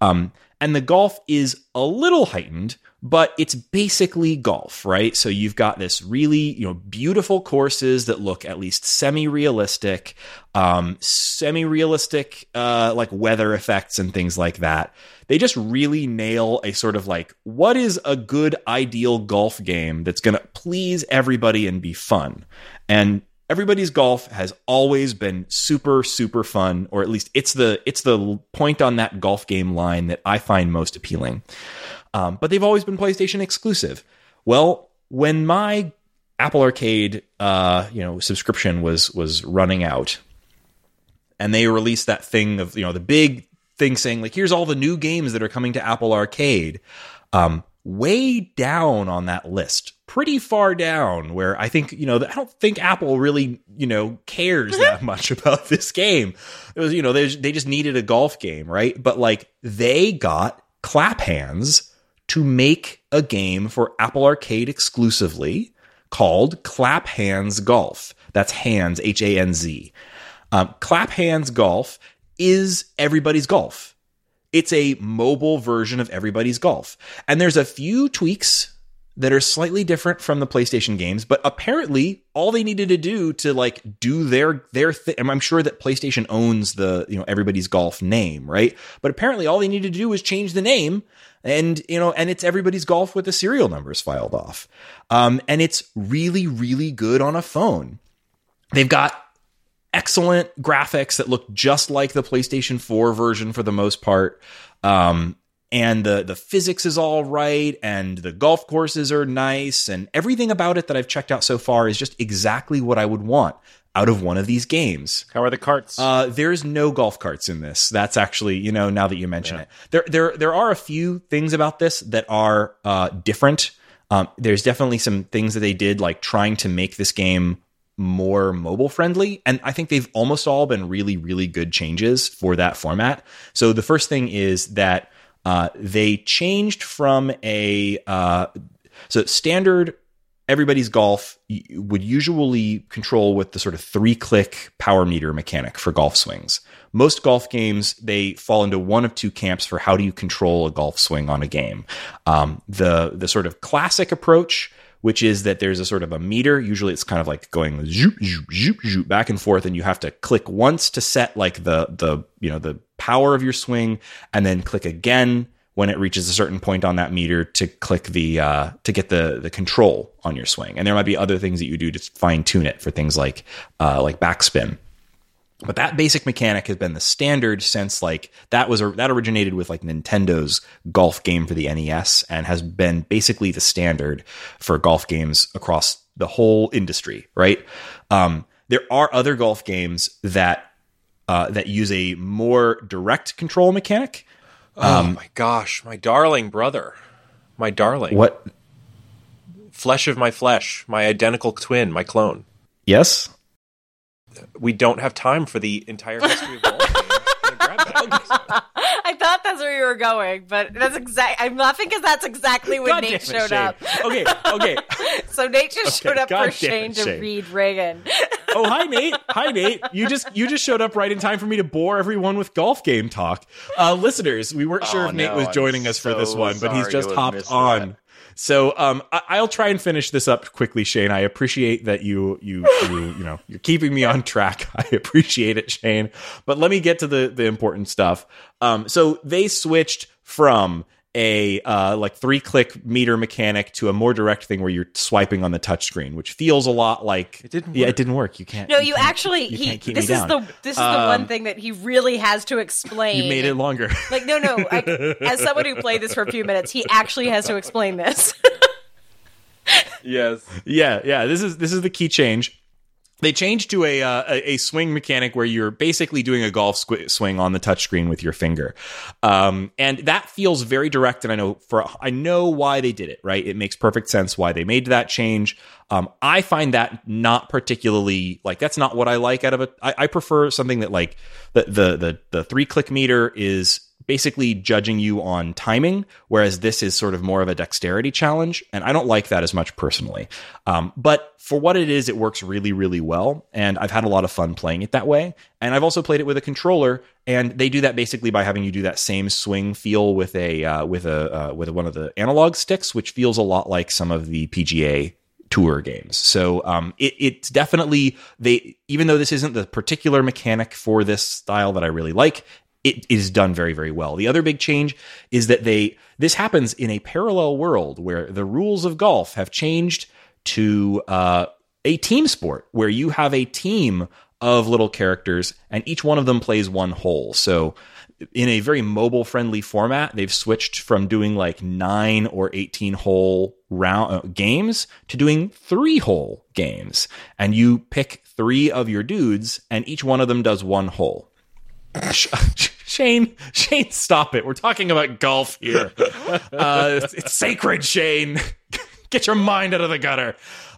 S1: Um, and the golf is a little heightened, but it's basically golf, right? So you've got this really, you know, beautiful courses that look at least semi-realistic, um, semi-realistic, uh, like weather effects and things like that. They just really nail a sort of like, what is a good ideal golf game that's going to please everybody and be fun? And everybody's golf has always been super super fun or at least it's the it's the point on that golf game line that i find most appealing um, but they've always been playstation exclusive well when my apple arcade uh, you know subscription was was running out and they released that thing of you know the big thing saying like here's all the new games that are coming to apple arcade um, way down on that list, pretty far down. Where I think you know I don't think Apple really you know cares that much about this game. It was you know they they just needed a golf game, right? But like they got Clap Hanz to make a game for Apple Arcade exclusively called Clap Hanz Golf. That's hands, H A N Z. Um, Clap Hanz Golf is everybody's golf. It's a mobile version of everybody's golf. And there's a few tweaks that are slightly different from the PlayStation games, but apparently all they needed to do to like do their their thing. I'm sure that PlayStation owns the you know everybody's golf name, right? But apparently all they needed to do was change the name, and you know, and it's everybody's golf with the serial numbers filed off, um, and it's really really good on a phone. They've got excellent graphics that look just like the PlayStation 4 version for the most part. Um, and the the physics is all right and the golf courses are nice and everything about it that I've checked out so far is just exactly what I would want out of one of these games.
S4: How are the carts?
S1: Uh, there's no golf carts in this. That's actually, you know, now that you mention yeah. it, there there there are a few things about this that are uh, different. Um, there's definitely some things that they did, like trying to make this game more mobile friendly. And I think they've almost all been really, really good changes for that format. So the first thing is that uh, they changed from a uh, so standard everybody's golf would usually control with the sort of three click power meter mechanic for golf swings. Most golf games, they fall into one of two camps for how do you control a golf swing on a game. Um, the, the sort of classic approach which is that there's a sort of a meter. Usually it's kind of like going zoop, zoop, zoop, zoop, back and forth, and you have to click once to set like the the you know the power of your swing, and then click again when it reaches a certain point on that meter to click the uh, to get the the control on your swing. And there might be other things that you do to fine tune it for things like uh, like backspin. But that basic mechanic has been the standard since like that was that originated with like Nintendo's golf game for the NES and has been basically the standard for golf games across the whole industry, right? Um, there are other golf games that uh, that use a more direct control mechanic.
S4: Oh um, my gosh, my darling brother, my darling.
S1: What?
S4: Flesh of my flesh, my identical twin, my clone.
S1: Yes
S4: we don't have time for the entire history of golf.
S2: I thought that's where you were going, but that's exact. I'm laughing because that's exactly when God Nate showed Shane. up.
S1: Okay, okay.
S2: so Nate just okay, showed up God for Shane to Shane. read Reagan.
S1: oh, hi Nate. Hi Nate. You just you just showed up right in time for me to bore everyone with golf game talk. Uh, listeners, we weren't sure oh, if Nate no, was joining I'm us so for this one, but he's just hopped on. That. So um, I- will try and finish this up quickly, Shane. I appreciate that you you you you know you're keeping me on track. I appreciate it, Shane. But let me get to the the important stuff. Um, so they switched from a uh, like three click meter mechanic to a more direct thing where you're swiping on the touchscreen, which feels a lot like
S4: it didn't.
S1: Yeah, it didn't work. You can't.
S2: No,
S1: you,
S2: you actually. You he, this is the this is the um, one thing that he really has to explain.
S1: You made it longer.
S2: Like no, no. I, as someone who played this for a few minutes, he actually has to explain this.
S4: yes.
S1: Yeah, yeah. This is this is the key change they changed to a, uh, a swing mechanic where you're basically doing a golf squ- swing on the touchscreen with your finger, um, and that feels very direct. And I know for I know why they did it. Right, it makes perfect sense why they made that change. Um, I find that not particularly like that's not what I like out of it. I, prefer something that like the the the, the three click meter is basically judging you on timing, whereas this is sort of more of a dexterity challenge. And I don't like that as much personally. Um, but for what it is, it works really, really well. And I've had a lot of fun playing it that way. And I've also played it with a controller, and they do that basically by having you do that same swing feel with a uh, with a uh, with one of the analog sticks, which feels a lot like some of the PGA tour games. So um, it, it's definitely they even though this isn't the particular mechanic for this style that I really like, it is done very very well. The other big change is that they this happens in a parallel world where the rules of golf have changed to uh, a team sport where you have a team of little characters and each one of them plays one hole. So in a very mobile friendly format, they've switched from doing like 9 or 18 hole round uh, games to doing 3 hole games. And you pick 3 of your dudes and each one of them does one hole. Shane, Shane, stop it. We're talking about golf here. Uh, it's, it's sacred, Shane. Get your mind out of the gutter.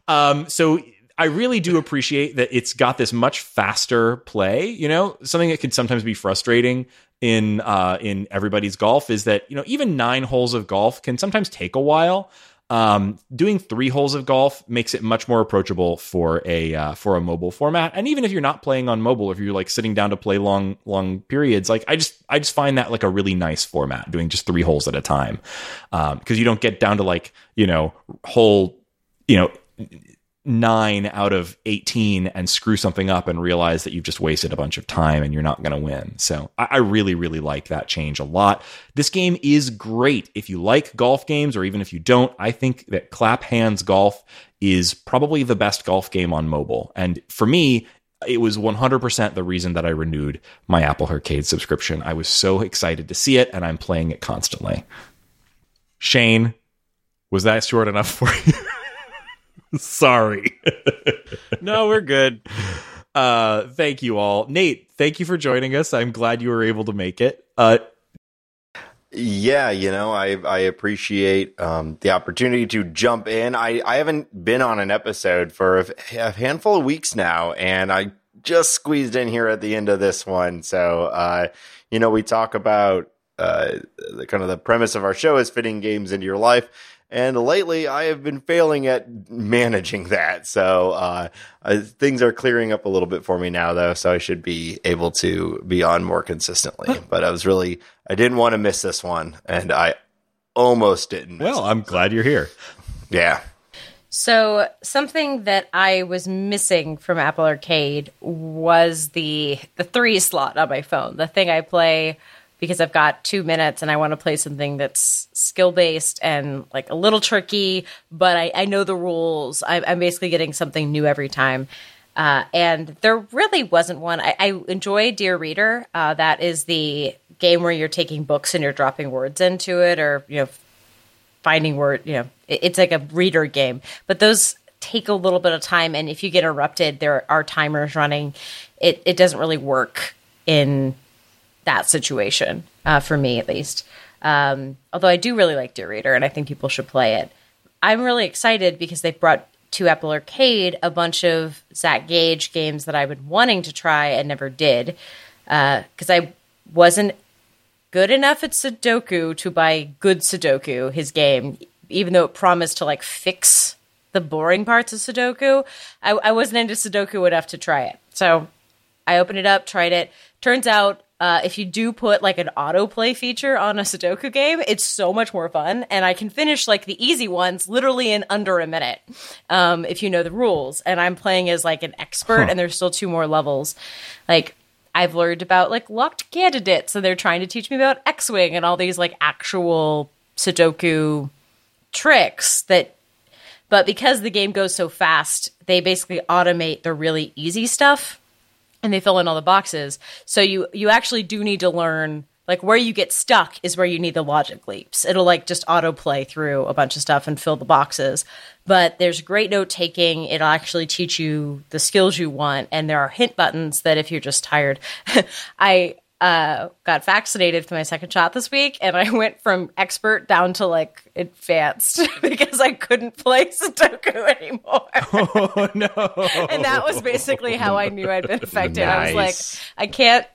S1: Um, so I really do appreciate that it's got this much faster play. You know, something that could sometimes be frustrating in uh, in everybody's golf is that you know even nine holes of golf can sometimes take a while. Um, doing three holes of golf makes it much more approachable for a uh, for a mobile format. And even if you're not playing on mobile, if you're like sitting down to play long long periods, like I just I just find that like a really nice format, doing just three holes at a time, because um, you don't get down to like you know hole you know nine out of 18 and screw something up and realize that you've just wasted a bunch of time and you're not going to win. So I, I, really, really like that change a lot. This game is great. If you like golf games or even if you don't, I think that Clap Hanz Golf is probably the best golf game on mobile. And for me, it was 100% the reason that I renewed my Apple Arcade subscription. I was so excited to see it and I'm playing it constantly. Shane, was that short enough for you? Sorry.
S4: no, we're good.
S1: Uh, thank you all. Nate, thank you for joining us. I'm glad you were able to make it. Uh,
S5: yeah, you know, I I appreciate um, the opportunity to jump in. I, I haven't been on an episode for a, a, handful of weeks now, and I just squeezed in here at the end of this one. So, uh, you know, we talk about uh, the kind of the premise of our show is fitting games into your life. And lately, I have been failing at managing that. So uh, uh, things are clearing up a little bit for me now, though. So I should be able to be on more consistently. but I was really, I didn't want to miss this one, and I almost didn't.
S1: Well, I'm glad you're here.
S5: Yeah.
S2: So something that I was missing from Apple Arcade was the the three slot on my phone. The thing I play because I've got two minutes and I want to play something that's skill based and like a little tricky, but I, I know the rules. I, am basically getting something new every time. Uh, and there really wasn't one. I, I enjoy Dear Reader. Uh, that is the game where you're taking books and you're dropping words into it, or you know, finding word. You know, it, it's like a reader game. But those take a little bit of time, and if you get interrupted, there are timers running. It it doesn't really work in that situation uh, for me at least. Um, although I do really like Dear Reader, and I think people should play it. I'm really excited because they've brought to Apple Arcade a bunch of Zach Gage games that I've been wanting to try and never did because uh, I wasn't good enough at Sudoku to buy Good Sudoku, his game, even though it promised to like fix the boring parts of Sudoku. I, I wasn't into Sudoku enough to try it. So I opened it up, tried it. Turns out uh, if you do put like an autoplay feature on a Sudoku game, it's so much more fun. And I can finish like the easy ones literally in under a minute um, if you know the rules. And I'm playing as like an expert, huh. and there's still two more levels. Like, I've learned about like locked candidates, and they're trying to teach me about X Wing and all these like actual Sudoku tricks that but because the game goes so fast, they basically automate the really easy stuff and they fill in all the boxes. So you you actually do need to learn like where you get stuck is where you need the logic leaps. It'll like just autoplay through a bunch of stuff and fill the boxes. But there's great note taking. It'll actually teach you the skills you want, and there are hint buttons that if you're just tired, I uh, got vaccinated for my second shot this week, and I went from expert down to like advanced because I couldn't play Sudoku anymore.
S1: Oh no!
S2: and that was basically how I knew I'd been affected. Nice. I was like, I can't,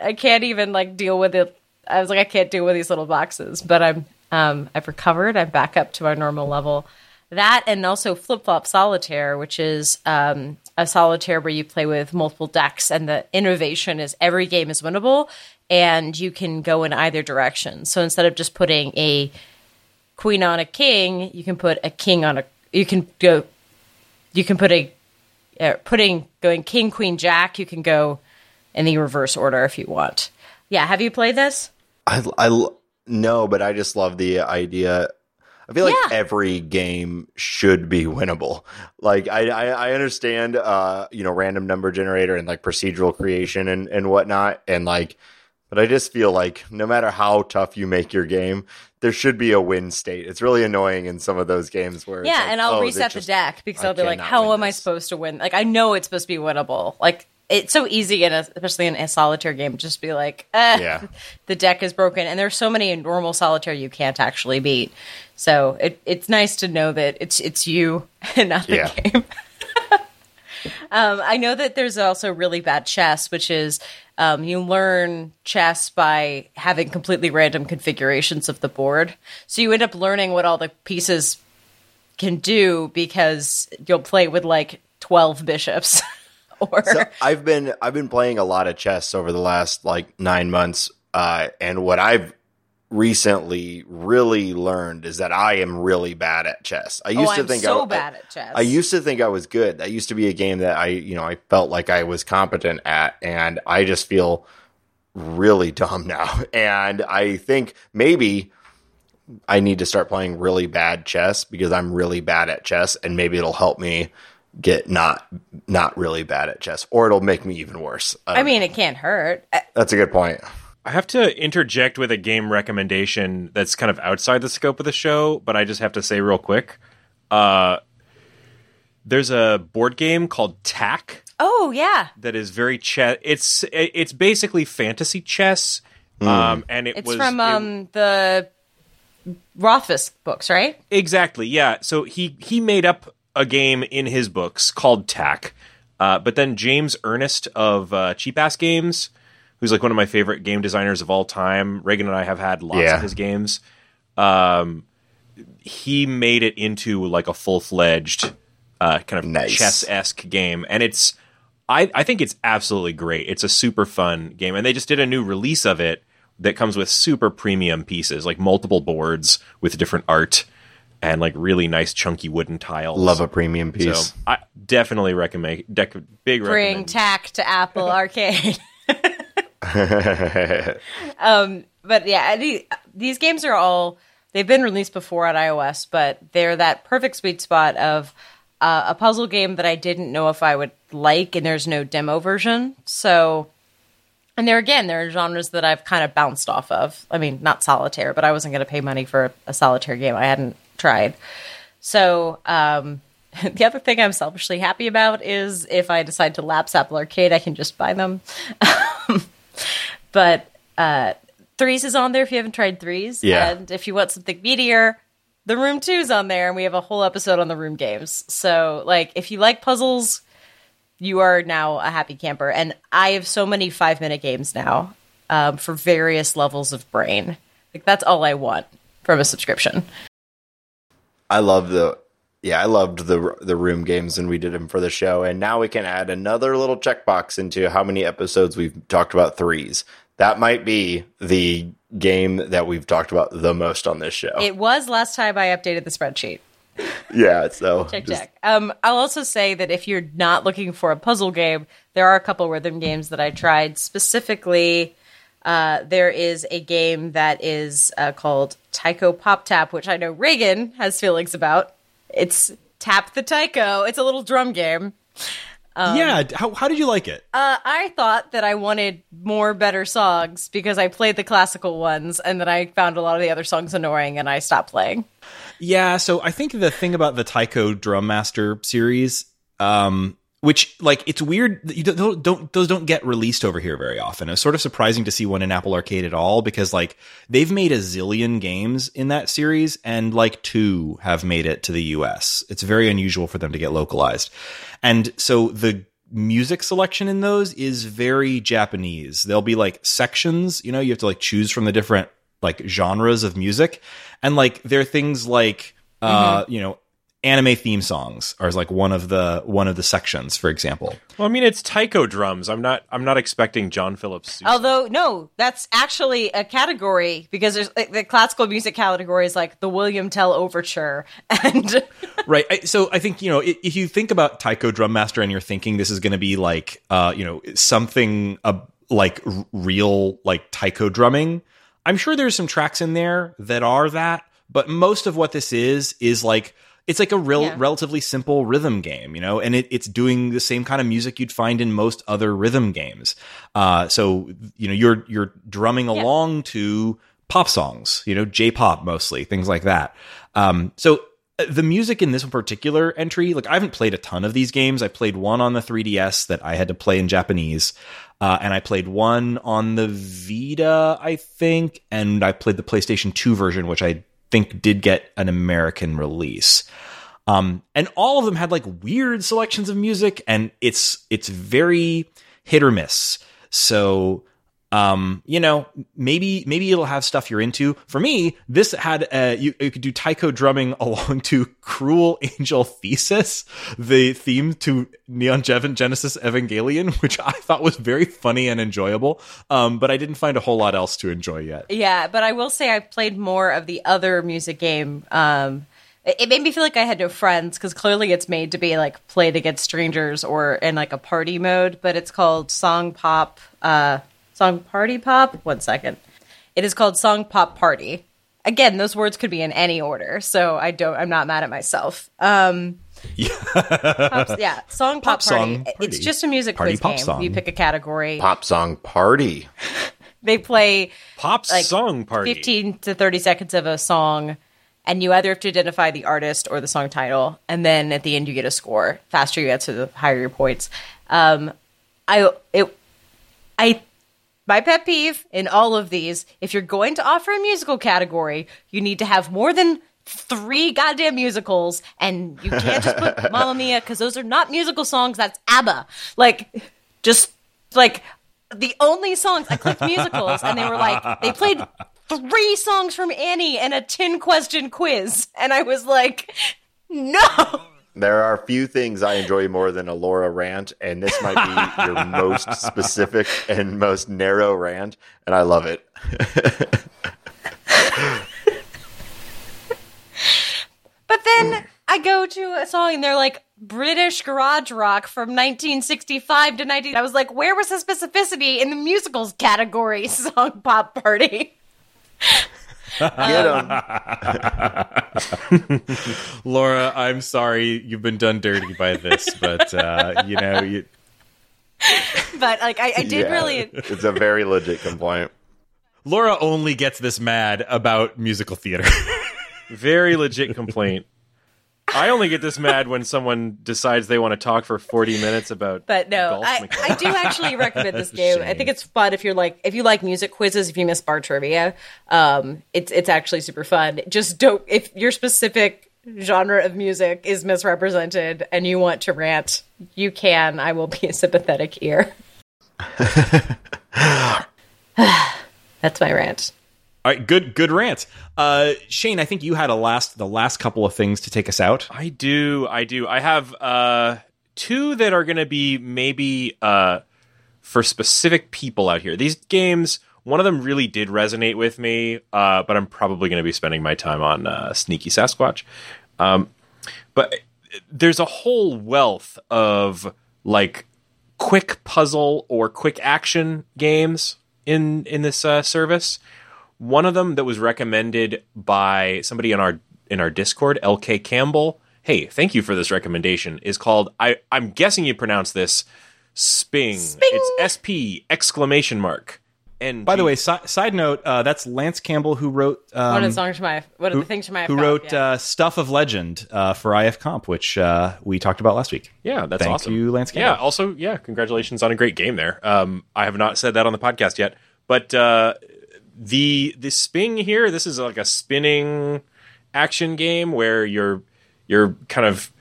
S2: I can't even like deal with it. I was like, I can't deal with these little boxes. But I'm, um, I've recovered. I'm back up to my normal level. That and also flip flop solitaire, which is um, a solitaire where you play with multiple decks, and the innovation is every game is winnable, and you can go in either direction. So instead of just putting a queen on a king, you can put a king on a. You can go. You can put a uh, putting going king queen jack. You can go in the reverse order if you want. Yeah, have you played this?
S5: I, I no, but I just love the idea I feel like yeah. every game should be winnable. Like I, I, I understand, uh, you know, random number generator and like procedural creation and, and whatnot. And like, but I just feel like no matter how tough you make your game, there should be a win state. It's really annoying in some of those games where
S2: yeah,
S5: like,
S2: and I'll
S5: oh,
S2: reset
S5: just,
S2: the deck because I'll be like, how am this. I supposed to win? Like I know it's supposed to be winnable. Like it's so easy in a, especially in a solitaire game just be like eh,
S5: Yeah.
S2: the deck is broken and there's so many in normal solitaire you can't actually beat so it, it's nice to know that it's it's you and not the
S5: Yeah.
S2: game um, i know that there's also really bad chess which is um, you learn chess by having completely random configurations of the board so you end up learning what all the pieces can do because you'll play with like 12 bishops or
S5: So I've been I've been playing a lot of chess over the last like nine months, uh, and what I've recently really learned is that I am really bad at chess. I oh, used
S2: oh,
S5: to think
S2: so
S5: I,
S2: bad at chess.
S5: I used to think I was good. That used to be a game that I you know I felt like I was competent at, and I just feel really dumb now. And I think maybe. I need to start playing really bad chess because I'm really bad at chess and maybe it'll help me get not not really bad at chess or it'll make me even worse. I
S2: I
S5: don't
S2: mean, it can't hurt.
S5: That's a good point.
S4: I have to interject with a game recommendation that's kind of outside the scope of the show, but I just have to say real quick. Uh, there's a board game called Tak
S2: Oh yeah,
S4: that is very chess. It's it's basically fantasy chess, um, and it
S2: it's
S4: was
S2: from
S4: it-
S2: um the Rothfuss books, right?
S4: Exactly. Yeah. So he he made up a game in his books called Tak, uh, but then James Ernest of uh, Cheapass Games, who's like one of my favorite game designers of all time. Reagan and I have had lots
S5: Yeah.
S4: of his games. Um, he made it into like a full fledged uh, kind of
S5: Nice.
S4: chess esque game, and it's I, I think it's absolutely great. It's a super fun game, and they just did a new release of it that comes with super premium pieces, like multiple boards with different art and like really nice chunky wooden tiles.
S5: Love a premium
S4: so
S5: piece.
S4: I definitely recommend. Dec- big
S2: Bring
S4: recommend.
S2: Tak to Apple Arcade. um, but yeah, the- these games are all they've been released before on iOS, but they're that perfect sweet spot of uh, a puzzle game that I didn't know if I would like, and there's no demo version. So, and there again, there are genres that I've kind of bounced off of. I mean, not solitaire, but I wasn't going to pay money for a solitaire game I hadn't tried. So, um, the other thing I'm selfishly happy about is if I decide to lapse Apple Arcade, I can just buy them. but uh, Threes is on there if you haven't tried Threes.
S5: Yeah.
S2: And if you want something meatier, The Room 2 is on there, and we have a whole episode on the Room games. So, like, if you like puzzles, you are now a happy camper. And I have so many five minute games now um, for various levels of brain. Like, that's all I want from a subscription.
S5: I love the yeah, I loved the the room games when we did them for the show, and now we can add another little checkbox into how many episodes we've talked about threes. That might be the game that we've talked about the most on this show.
S2: It was last time I updated the spreadsheet.
S5: yeah, so
S2: Check,
S5: just-
S2: check. Um, I'll also say that if you're not looking for a puzzle game, there are a couple rhythm games that I tried. Specifically, uh, there is a game that is uh, called Taiko Pop Tap, which I know Reagan has feelings about. It's Tap the Taiko. It's a little drum game.
S1: yeah. How, how did you like it?
S2: Uh, I thought that I wanted more better songs because I played the classical ones, and then I found a lot of the other songs annoying, and I stopped playing.
S1: Yeah, so I think the thing about the Taiko Drum Master series, um, which like it's weird, you don't, don't those don't get released over here very often. It's sort of surprising to see one in Apple Arcade at all because like they've made a zillion games in that series, and like two have made it to the U.S. It's very unusual for them to get localized, and so the music selection in those is very Japanese. There'll be like sections, you know, you have to like choose from the different like genres of music. And like there are things like uh, you know, anime theme songs are like one of the one of the sections, for example.
S4: Well, I mean, it's taiko drums. I'm not. I'm not expecting John Phillips.
S2: Although, no, that's actually a category because there's like, the classical music category is like the William Tell Overture, and
S1: right. I, so I think you know i- if you think about Taiko Drum Master and you're thinking this is going to be like uh, you know something uh, like r- real like taiko drumming, I'm sure there's some tracks in there that are that, but most of what this is is like it's like a real
S2: Yeah.
S1: relatively simple rhythm game, you know, and it, it's doing the same kind of music you'd find in most other rhythm games. Uh, so you know you're you're drumming along to pop songs, you know, J-pop mostly, things like that. Um, so the music in this particular entry, like I haven't played a ton of these games. I played one on the 3DS that I had to play in Japanese. Uh, and I played one on the Vita, I think, and I played the PlayStation 2 version, which I think did get an American release. Um, and all of them had like weird selections of music, and it's it's very hit or miss. So um, you know, maybe maybe it'll have stuff you're into. For me, this had uh, you, you could do taiko drumming along to "Cruel Angel Thesis," the theme to Neon Genesis Evangelion, which I thought was very funny and enjoyable. Um, but I didn't find a whole lot else to enjoy yet.
S2: Yeah, but I will say I've played more of the other music game. Um, it it made me feel like I had no friends because clearly it's made to be like played against strangers or in like a party mode. But it's called Song Pop. Uh, Song Party Pop. One second. It is called Song Pop Party. Again, those words could be in any order, so I don't. I'm not mad at myself. Um, Pops- yeah, song pop,
S1: Pop
S2: party.
S1: song
S2: It's just a music
S1: Party
S2: quiz
S1: pop
S2: game.
S1: song.
S2: You pick a category.
S5: Pop song party.
S2: They play
S4: Pop
S2: like
S4: song party.
S2: 15 to 30 seconds of a song and you either have to identify the artist or the song title and then at the end you get a score faster you get to the higher your points um i it i my pet peeve in all of these if you're going to offer a musical category you need to have more than three goddamn musicals and you can't just put mamma mia because those are not musical songs that's abba. Like just like the only songs I clicked musicals and they were like they played three songs from Annie and a 10 question quiz and I was like no
S5: There are few things I enjoy more than a Laura rant, and this might be your most specific and most narrow rant, and I love it.
S2: but then I go to a song and they're like British garage rock from 1965 to 19 I was like where was the specificity in the musicals category song pop party
S5: Get 'em.
S1: Laura, I'm sorry you've been done dirty by this, but uh, you know, you,
S2: but like I, I did
S5: Yeah,
S2: really
S5: It's a very legit complaint.
S1: Laura only gets this mad about musical theater.
S4: Very legit complaint. I only get this mad when someone decides they want to talk for 40 minutes about
S2: But no,
S4: golf
S2: I. I do actually recommend this game. I think it's fun if you're like if you like music quizzes, if you miss bar trivia, um, it's it's actually super fun. Just don't if your specific genre of music is misrepresented and you want to rant, you can. I will be a sympathetic ear. That's my rant.
S1: All right, good, good rant. Uh, Shane, I think you had a last, the last couple of things to take us out.
S4: I do. I do. I have uh, two that are going to be maybe uh, for specific people out here. These games, one of them really did resonate with me, uh, but I'm probably going to be spending my time on uh, Sneaky Sasquatch. Um, but there's a whole wealth of like quick puzzle or quick action games in in this uh, service. One of them that was recommended by somebody in our in our Discord, LK Campbell. Hey, thank you for this recommendation. Is called I I'm guessing you pronounce this Sping. Sping. It's S P exclamation mark. And
S1: By the way, si- side note, uh, that's Lance Campbell who wrote, um,
S2: What are the songs from my what are the things from my
S1: who wrote uh, Stuff of Legend uh, for IF Comp, which uh, we talked about last week.
S4: Yeah, that's
S1: Thank
S4: awesome.
S1: you, Lance
S4: Yeah, also, yeah, congratulations on a great game there. Um, I have not said that on the podcast yet, but uh, the the spin here, this is like a spinning action game where you're you're kind of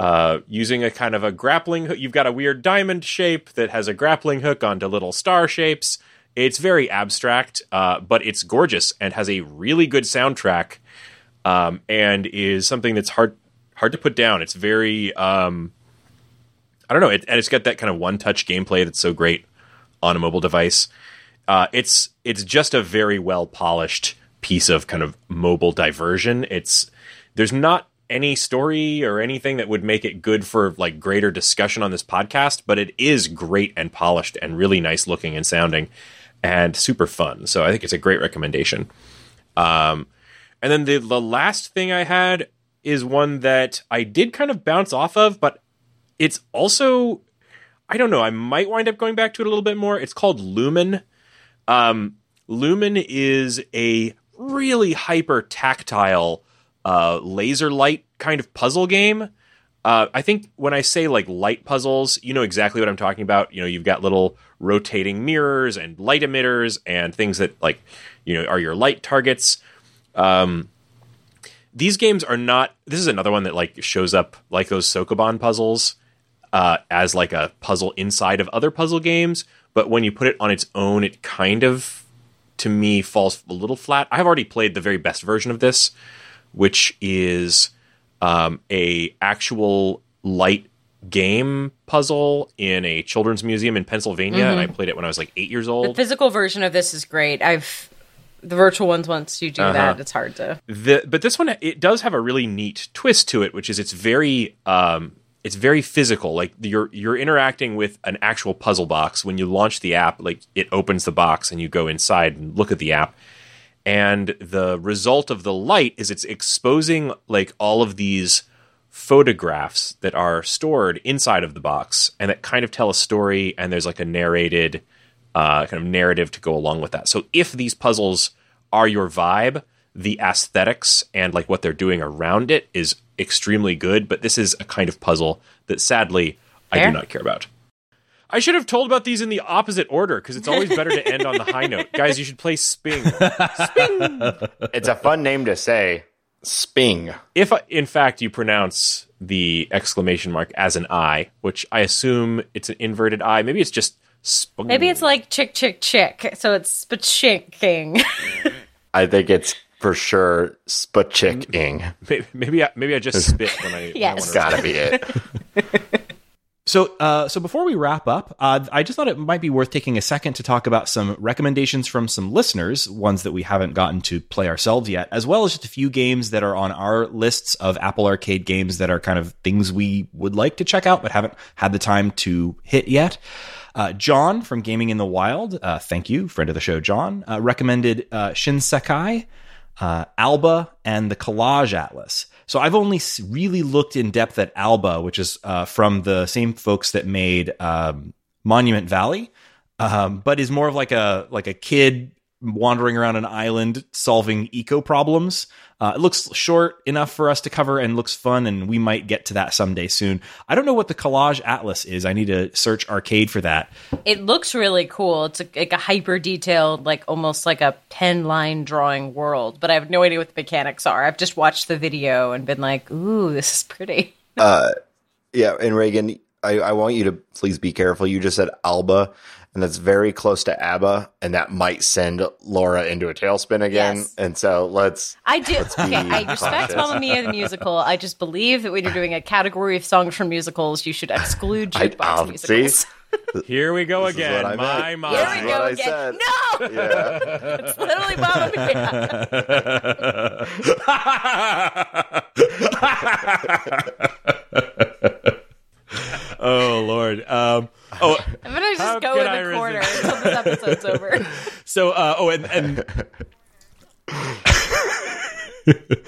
S4: uh, using a kind of a grappling hook. You've got a weird diamond shape that has a grappling hook onto little star shapes. It's very abstract, uh, but it's gorgeous and has a really good soundtrack, um, and is something that's hard hard to put down. It's very um, I don't know, it, and it's got that kind of one touch gameplay that's so great on a mobile device. Uh, it's it's just a very well polished piece of kind of mobile diversion. It's there's not any story or anything that would make it good for like greater discussion on this podcast, but it is great and polished and really nice looking and sounding and super fun. So I think it's a great recommendation. Um, and then the the last thing I had is one that I did kind of bounce off of, but it's also I don't know. I might wind up going back to it a little bit more. It's called Lumen. Um, Lumen is a really hyper tactile uh, laser light kind of puzzle game. Uh, I think when I say like light puzzles, you know exactly what I'm talking about. You know, you've got little rotating mirrors and light emitters and things that like you know are your light targets. Um, these games are not. This is another one that like shows up like those Sokoban puzzles uh, as like a puzzle inside of other puzzle games. But when you put it on its own, it kind of to me falls a little flat. I have already played the very best version of this, which is um, a actual light game puzzle in a children's museum in Pennsylvania, and I played it when I was like eight years old.
S2: The physical version of this is great. I've the virtual ones once you do
S4: Uh-huh.
S2: that, it's hard to.
S4: the but this one it does have a really neat twist to it, which is it's very um, it's very physical. Like you're you're interacting with an actual puzzle box when you launch the app. Like it opens the box and you go inside and look at the app. And the result of the light is it's exposing like all of these photographs that are stored inside of the box and that kind of tell a story. And there's like a narrated uh, kind of narrative to go along with that. So if these puzzles are your vibe, the aesthetics and like what they're doing around it is extremely good. But this is a kind of puzzle that sadly I do not care about. I should have told about these in the opposite order because it's always better to end on the high note. Guys, you should play Sping. Sping.
S5: It's a fun name to say. Sping.
S4: if in fact you pronounce the exclamation mark as an I, which I assume it's an inverted I, maybe it's just Spung.
S2: Maybe it's like chick chick chick, so it's spachicking.
S5: I think it's for sure spachicking.
S4: maybe maybe I, maybe I just spit when I, when I
S2: Yes.
S4: wanna-
S5: Gotta be it.
S1: So, uh, so before we wrap up, uh, I just thought it might be worth taking a second to talk about some recommendations from some listeners, ones that we haven't gotten to play ourselves yet, as well as just a few games that are on our lists of Apple Arcade games that are kind of things we would like to check out but haven't had the time to hit yet. Uh, John from Gaming in the Wild, uh, thank you, friend of the show, John, uh, recommended uh, Shin Sekai, uh, Alba, and the Collage Atlas. So I've only really looked in depth at Alba, which is uh, from the same folks that made um, Monument Valley, um, but is more of like a like a kid wandering around an island solving eco problems. Uh, it looks short enough for us to cover and looks fun, and we might get to that someday soon. I don't know what the Collage Atlas is. I need to search arcade for that.
S2: it looks really cool. It's a, like a hyper detailed, like almost like a pen line drawing world, but I have no idea what the mechanics are. I've just watched the video and been like, "Ooh, this is pretty."
S5: Uh, yeah, and Reagan, I, I want you to please be careful. You just said Alba, and that's very close to ABBA, and that might send Laura into a tailspin again.
S2: Yes.
S5: And so let's.
S2: I do. Okay, I respect
S5: cautious.
S2: Mamma Mia the musical. I just believe that when you're doing a category of songs from musicals, you should exclude jukebox
S5: I'll
S2: musicals.
S5: see.
S4: Here we go
S5: This is
S4: again.
S5: what I
S4: My
S5: meant.
S4: mind.
S2: Here we go again.
S5: said.
S2: No,
S5: Yeah.
S2: it's literally Mamma Mia.
S1: Oh Lord. Um, oh,
S2: I'm gonna just go
S4: can
S2: in
S4: I
S2: the corner
S4: resist?
S2: until this episode's over.
S1: So, uh, oh, and, and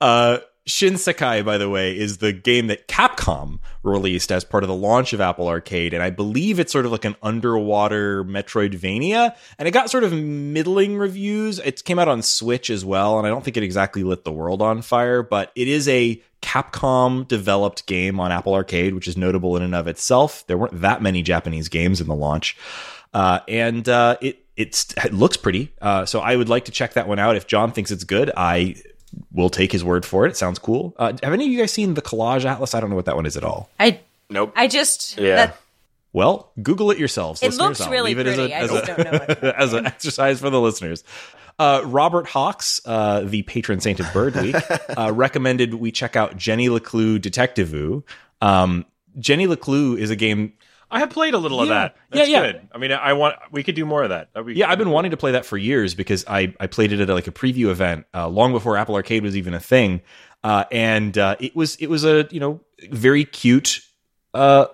S1: uh, Shin Sekai, by the way, is the game that Capcom released as part of the launch of Apple Arcade, and I believe it's sort of like an underwater Metroidvania, and it got sort of middling reviews. It came out on Switch as well, and I don't think it exactly lit the world on fire, but it is a Capcom developed game on Apple Arcade, which is notable in and of itself. There weren't that many Japanese games in the launch, uh, and uh, it it looks pretty. Uh, so I would like to check that one out. If John thinks it's good, I will take his word for it. It sounds cool. Uh, have any of you guys seen the Collage Atlas? I don't know what that one is at all.
S2: I
S5: Nope.
S2: I just
S5: Yeah.
S2: that
S1: Well, Google it yourselves.
S2: It
S1: listeners.
S2: looks
S1: I'll
S2: really
S1: leave it as
S2: pretty.
S1: a-
S2: I
S1: as
S2: just
S1: a-
S2: don't know much
S1: as an exercise for the listeners. Uh, Robert Hawks, uh, the patron saint of Bird Week, uh, recommended we check out Jenny Leclue Detective Um, Jenny Leclue is a game.
S4: I have played a little of that. That's
S1: Yeah, yeah.
S4: good. I mean, I want we could do more of that. Be-
S1: Yeah, I've been wanting to play that for years because I, I played it at like a preview event uh, long before Apple Arcade was even a thing, uh, and uh, it was it was a you know very cute, uh,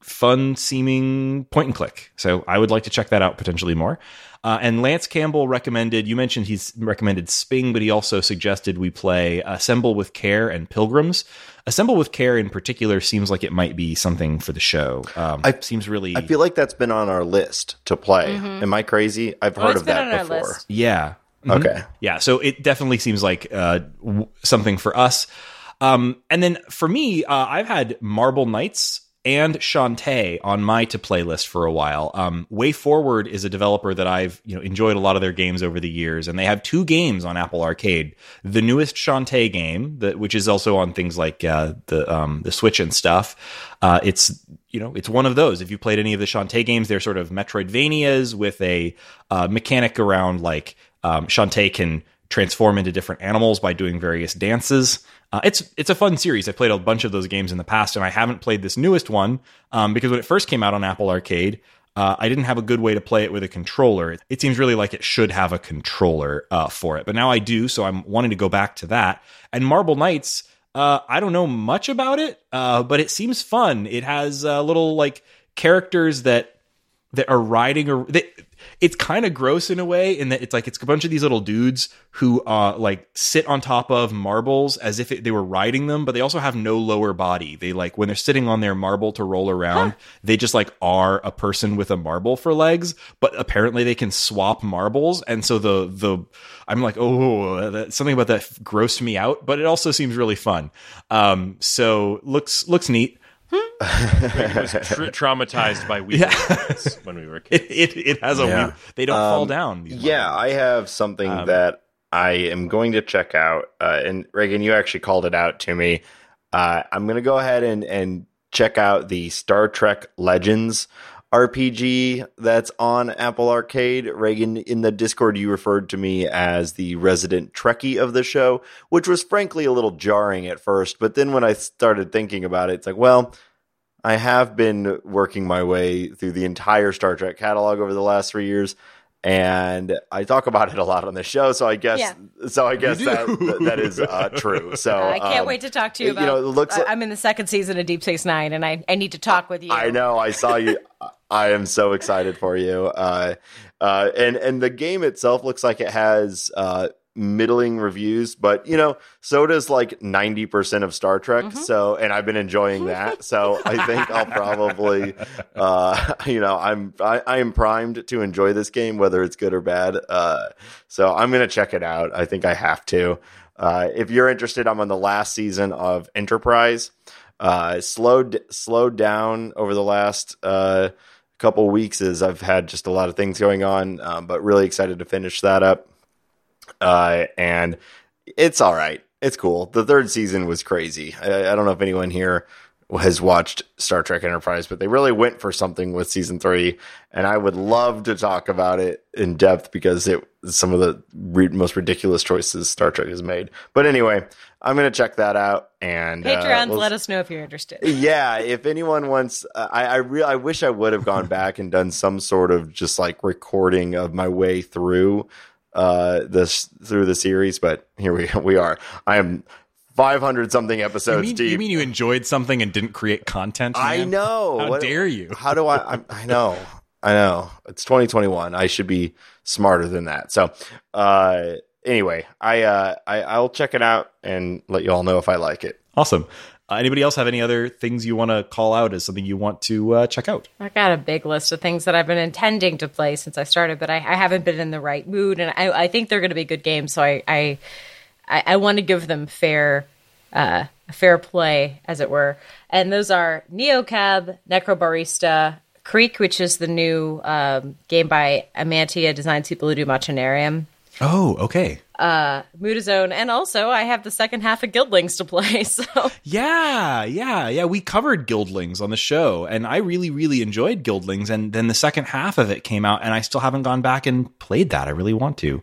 S1: fun seeming point and click. So I would like to check that out potentially more. Uh, and Lance Campbell recommended. You mentioned he's recommended Sping, but he also suggested we play Assemble with Care and Pilgrims. Assemble with Care in particular seems like it might be something for the show. Um,
S5: I-
S1: seems really
S5: I feel like that's been on our list to play. Am I crazy? I've
S2: Oh,
S5: heard of that
S2: on our
S5: before.
S2: list.
S1: Yeah.
S5: Okay.
S1: Yeah, so it definitely seems like uh, w- something for us. Um, and then for me, uh, I've had Marble Knights and Shantae on my to play list for a while. Um, WayForward is a developer that I've you know enjoyed a lot of their games over the years, and they have two games on Apple Arcade. The newest Shantae game, that which is also on things like uh, the um, the Switch and stuff. Uh, it's you know it's one of those. If you played any of the Shantae games, they're sort of Metroidvanias with a uh, mechanic around like um, Shantae can transform into different animals by doing various dances. Uh, it's it's a fun series. I played a bunch of those games in the past, and I haven't played this newest one um, because when it first came out on Apple Arcade, uh, I didn't have a good way to play it with a controller. It seems really like it should have a controller uh, for it, but now I do, so I'm wanting to go back to that. And Marble Knights, uh, I don't know much about it, uh, but it seems fun. It has uh, little like characters that that are riding or they, it's kind of gross in a way in that it's like it's a bunch of these little dudes who uh like sit on top of marbles as if it, they were riding them but they also have no lower body. They like when they're sitting on their marble to roll around they just like are a person with a marble for legs but apparently they can swap marbles and so the the i'm like oh that, something about that grossed me out but it also seems really fun. Um so looks looks neat
S4: was tra- traumatized by Wii Sports when we were kids.
S1: it, it, it has a
S5: Yeah.
S1: weird, they don't fall down these
S5: Yeah,
S1: marbles.
S5: I have something
S1: Um,
S5: that I am going to check out. Uh, and Raygan, you actually called it out to me. Uh, I'm going to go ahead and, and check out the Star Trek Legends RPG that's on Apple Arcade. Raygan, in the Discord, you referred to me as the resident Trekkie of the show, which was frankly a little jarring at first. But then when I started thinking about it, it's like, well, I have been working my way through the entire Star Trek catalog over the last three years, and I talk about it a lot on the show. So I guess,
S2: Yeah.
S5: so I guess that that is uh, true. So
S2: I can't
S5: um,
S2: wait to talk to you
S5: you
S2: about.
S5: know, it looks
S2: I-
S5: like-
S2: I'm in the second season of Deep Space Nine, and I, I need to talk with you.
S5: I know. I saw you. I am so excited for you. Uh, uh, and and the game itself looks like it has uh, middling reviews, but you know, so does like ninety percent of Star Trek.
S2: Mm-hmm.
S5: So, and I've been enjoying that. So I think I'll probably, uh, you know, I'm I, I am primed to enjoy this game, whether it's good or bad. Uh, so I'm gonna check it out. I think I have to. Uh, if you're interested, I'm on the last season of Enterprise uh, slowed slowed down over the last uh, couple weeks as I've had just a lot of things going on, um, but really excited to finish that up. Uh, and it's all right. It's cool. The third season was crazy. I, I don't know if anyone here has watched Star Trek Enterprise, but they really went for something with season three, and I would love to talk about it in depth because it some of the re- most ridiculous choices Star Trek has made. But anyway, I'm gonna check that out and uh,
S2: Patreons,
S5: we'll-
S2: let us know if you're interested.
S5: yeah, if anyone wants, uh, I I, re- I wish I would have gone back and done some sort of just like recording of my way through uh this through the series, but here we we are. I am 500 something
S1: You
S5: episodes
S1: mean,
S5: deep.
S1: you mean you enjoyed something and didn't create content?
S5: I know.
S1: How
S5: What-
S1: dare you?
S5: How do I, I? I know. I know. It's 2021. I should be smarter than that. So, uh, anyway, I, uh, I, I'll check it out and let you all know if I like it.
S1: Awesome. Uh, anybody else have any other things you want to call out as something you want to uh, check out?
S2: I got a big list of things that I've been intending to play since I started, but I, I haven't been in the right mood, and I, I think they're going to be good games. So I, I, I, I want to give them fair, uh, fair play, as it were. And those are Neocab, Necrobarista, Creaks, which is the new um, game by Amanita, designs people who do Machinarium.
S1: Oh, okay.
S2: Mutazione, and also I have the second half of Guildlings to play. So
S1: Yeah, yeah, yeah. We covered Guildlings on the show, and I really, really enjoyed Guildlings. And then the second half of it came out, and I still haven't gone back and played that. I really want to.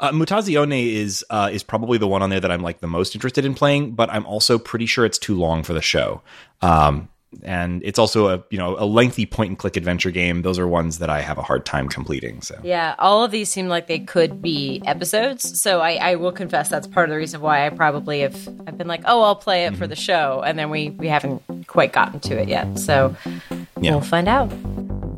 S1: Uh, Mutazione is uh, is probably the one on there that I'm like the most interested in playing, but I'm also pretty sure it's too long for the show. Um, and it's also a you know a lengthy point and click adventure game. Those are ones that I have a hard time completing. So
S2: Yeah, all of these seem like they could be episodes. So I, I will confess that's part of the reason why I probably have I've been like, oh, I'll play it for the show, and then we we haven't quite gotten to it yet. So
S1: Yeah.
S2: we'll find out.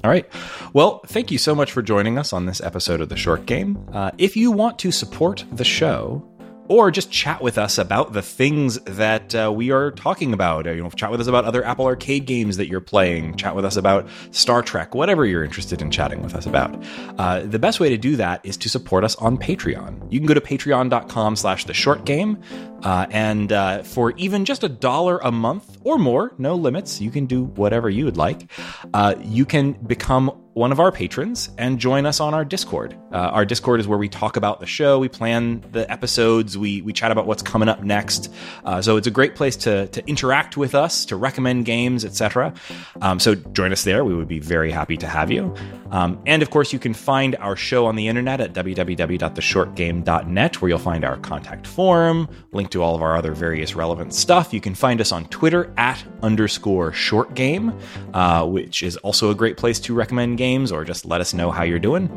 S1: All right. Well, thank you so much for joining us on this episode of The Short Game. Uh, if you want to support the show, or just chat with us about the things that uh, we are talking about. Uh, you know, chat with us about other Apple Arcade games that you're playing. Chat with us about Star Trek, whatever you're interested in chatting with us about. Uh, the best way to do that is to support us on Patreon. You can go to patreon.com slash the short game. Uh, and uh, for even just a dollar a month or more, no limits, you can do whatever you would like. Uh, you can become one of our patrons and join us on our Discord. Uh, our Discord is where we talk about the show, we plan the episodes, we we chat about what's coming up next. Uh, so it's a great place to to interact with us, to recommend games, etc. Um, so join us there. We would be very happy to have you. Um, and of course, you can find our show on the internet at www.theshortgame.net, where you'll find our contact form, link to all of our other various relevant stuff. You can find us on Twitter at underscore short game, uh, which is also a great place to recommend games or just let us know how you're doing.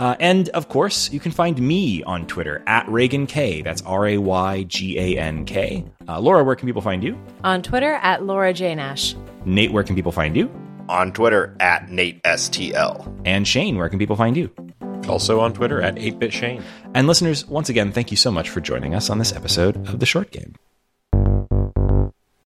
S1: Uh, and of course, you can find me on Twitter at Raygan K. That's R A Y G A N K. Uh, Laura, where can people find you?
S2: On Twitter at Laura J. Nash.
S1: Nate, where can people find you?
S5: On Twitter at Nate STL.
S1: And Shane, where can people find you?
S4: Also on Twitter at 8bit Shane.
S1: And listeners, once again, thank you so much for joining us on this episode of The Short Game.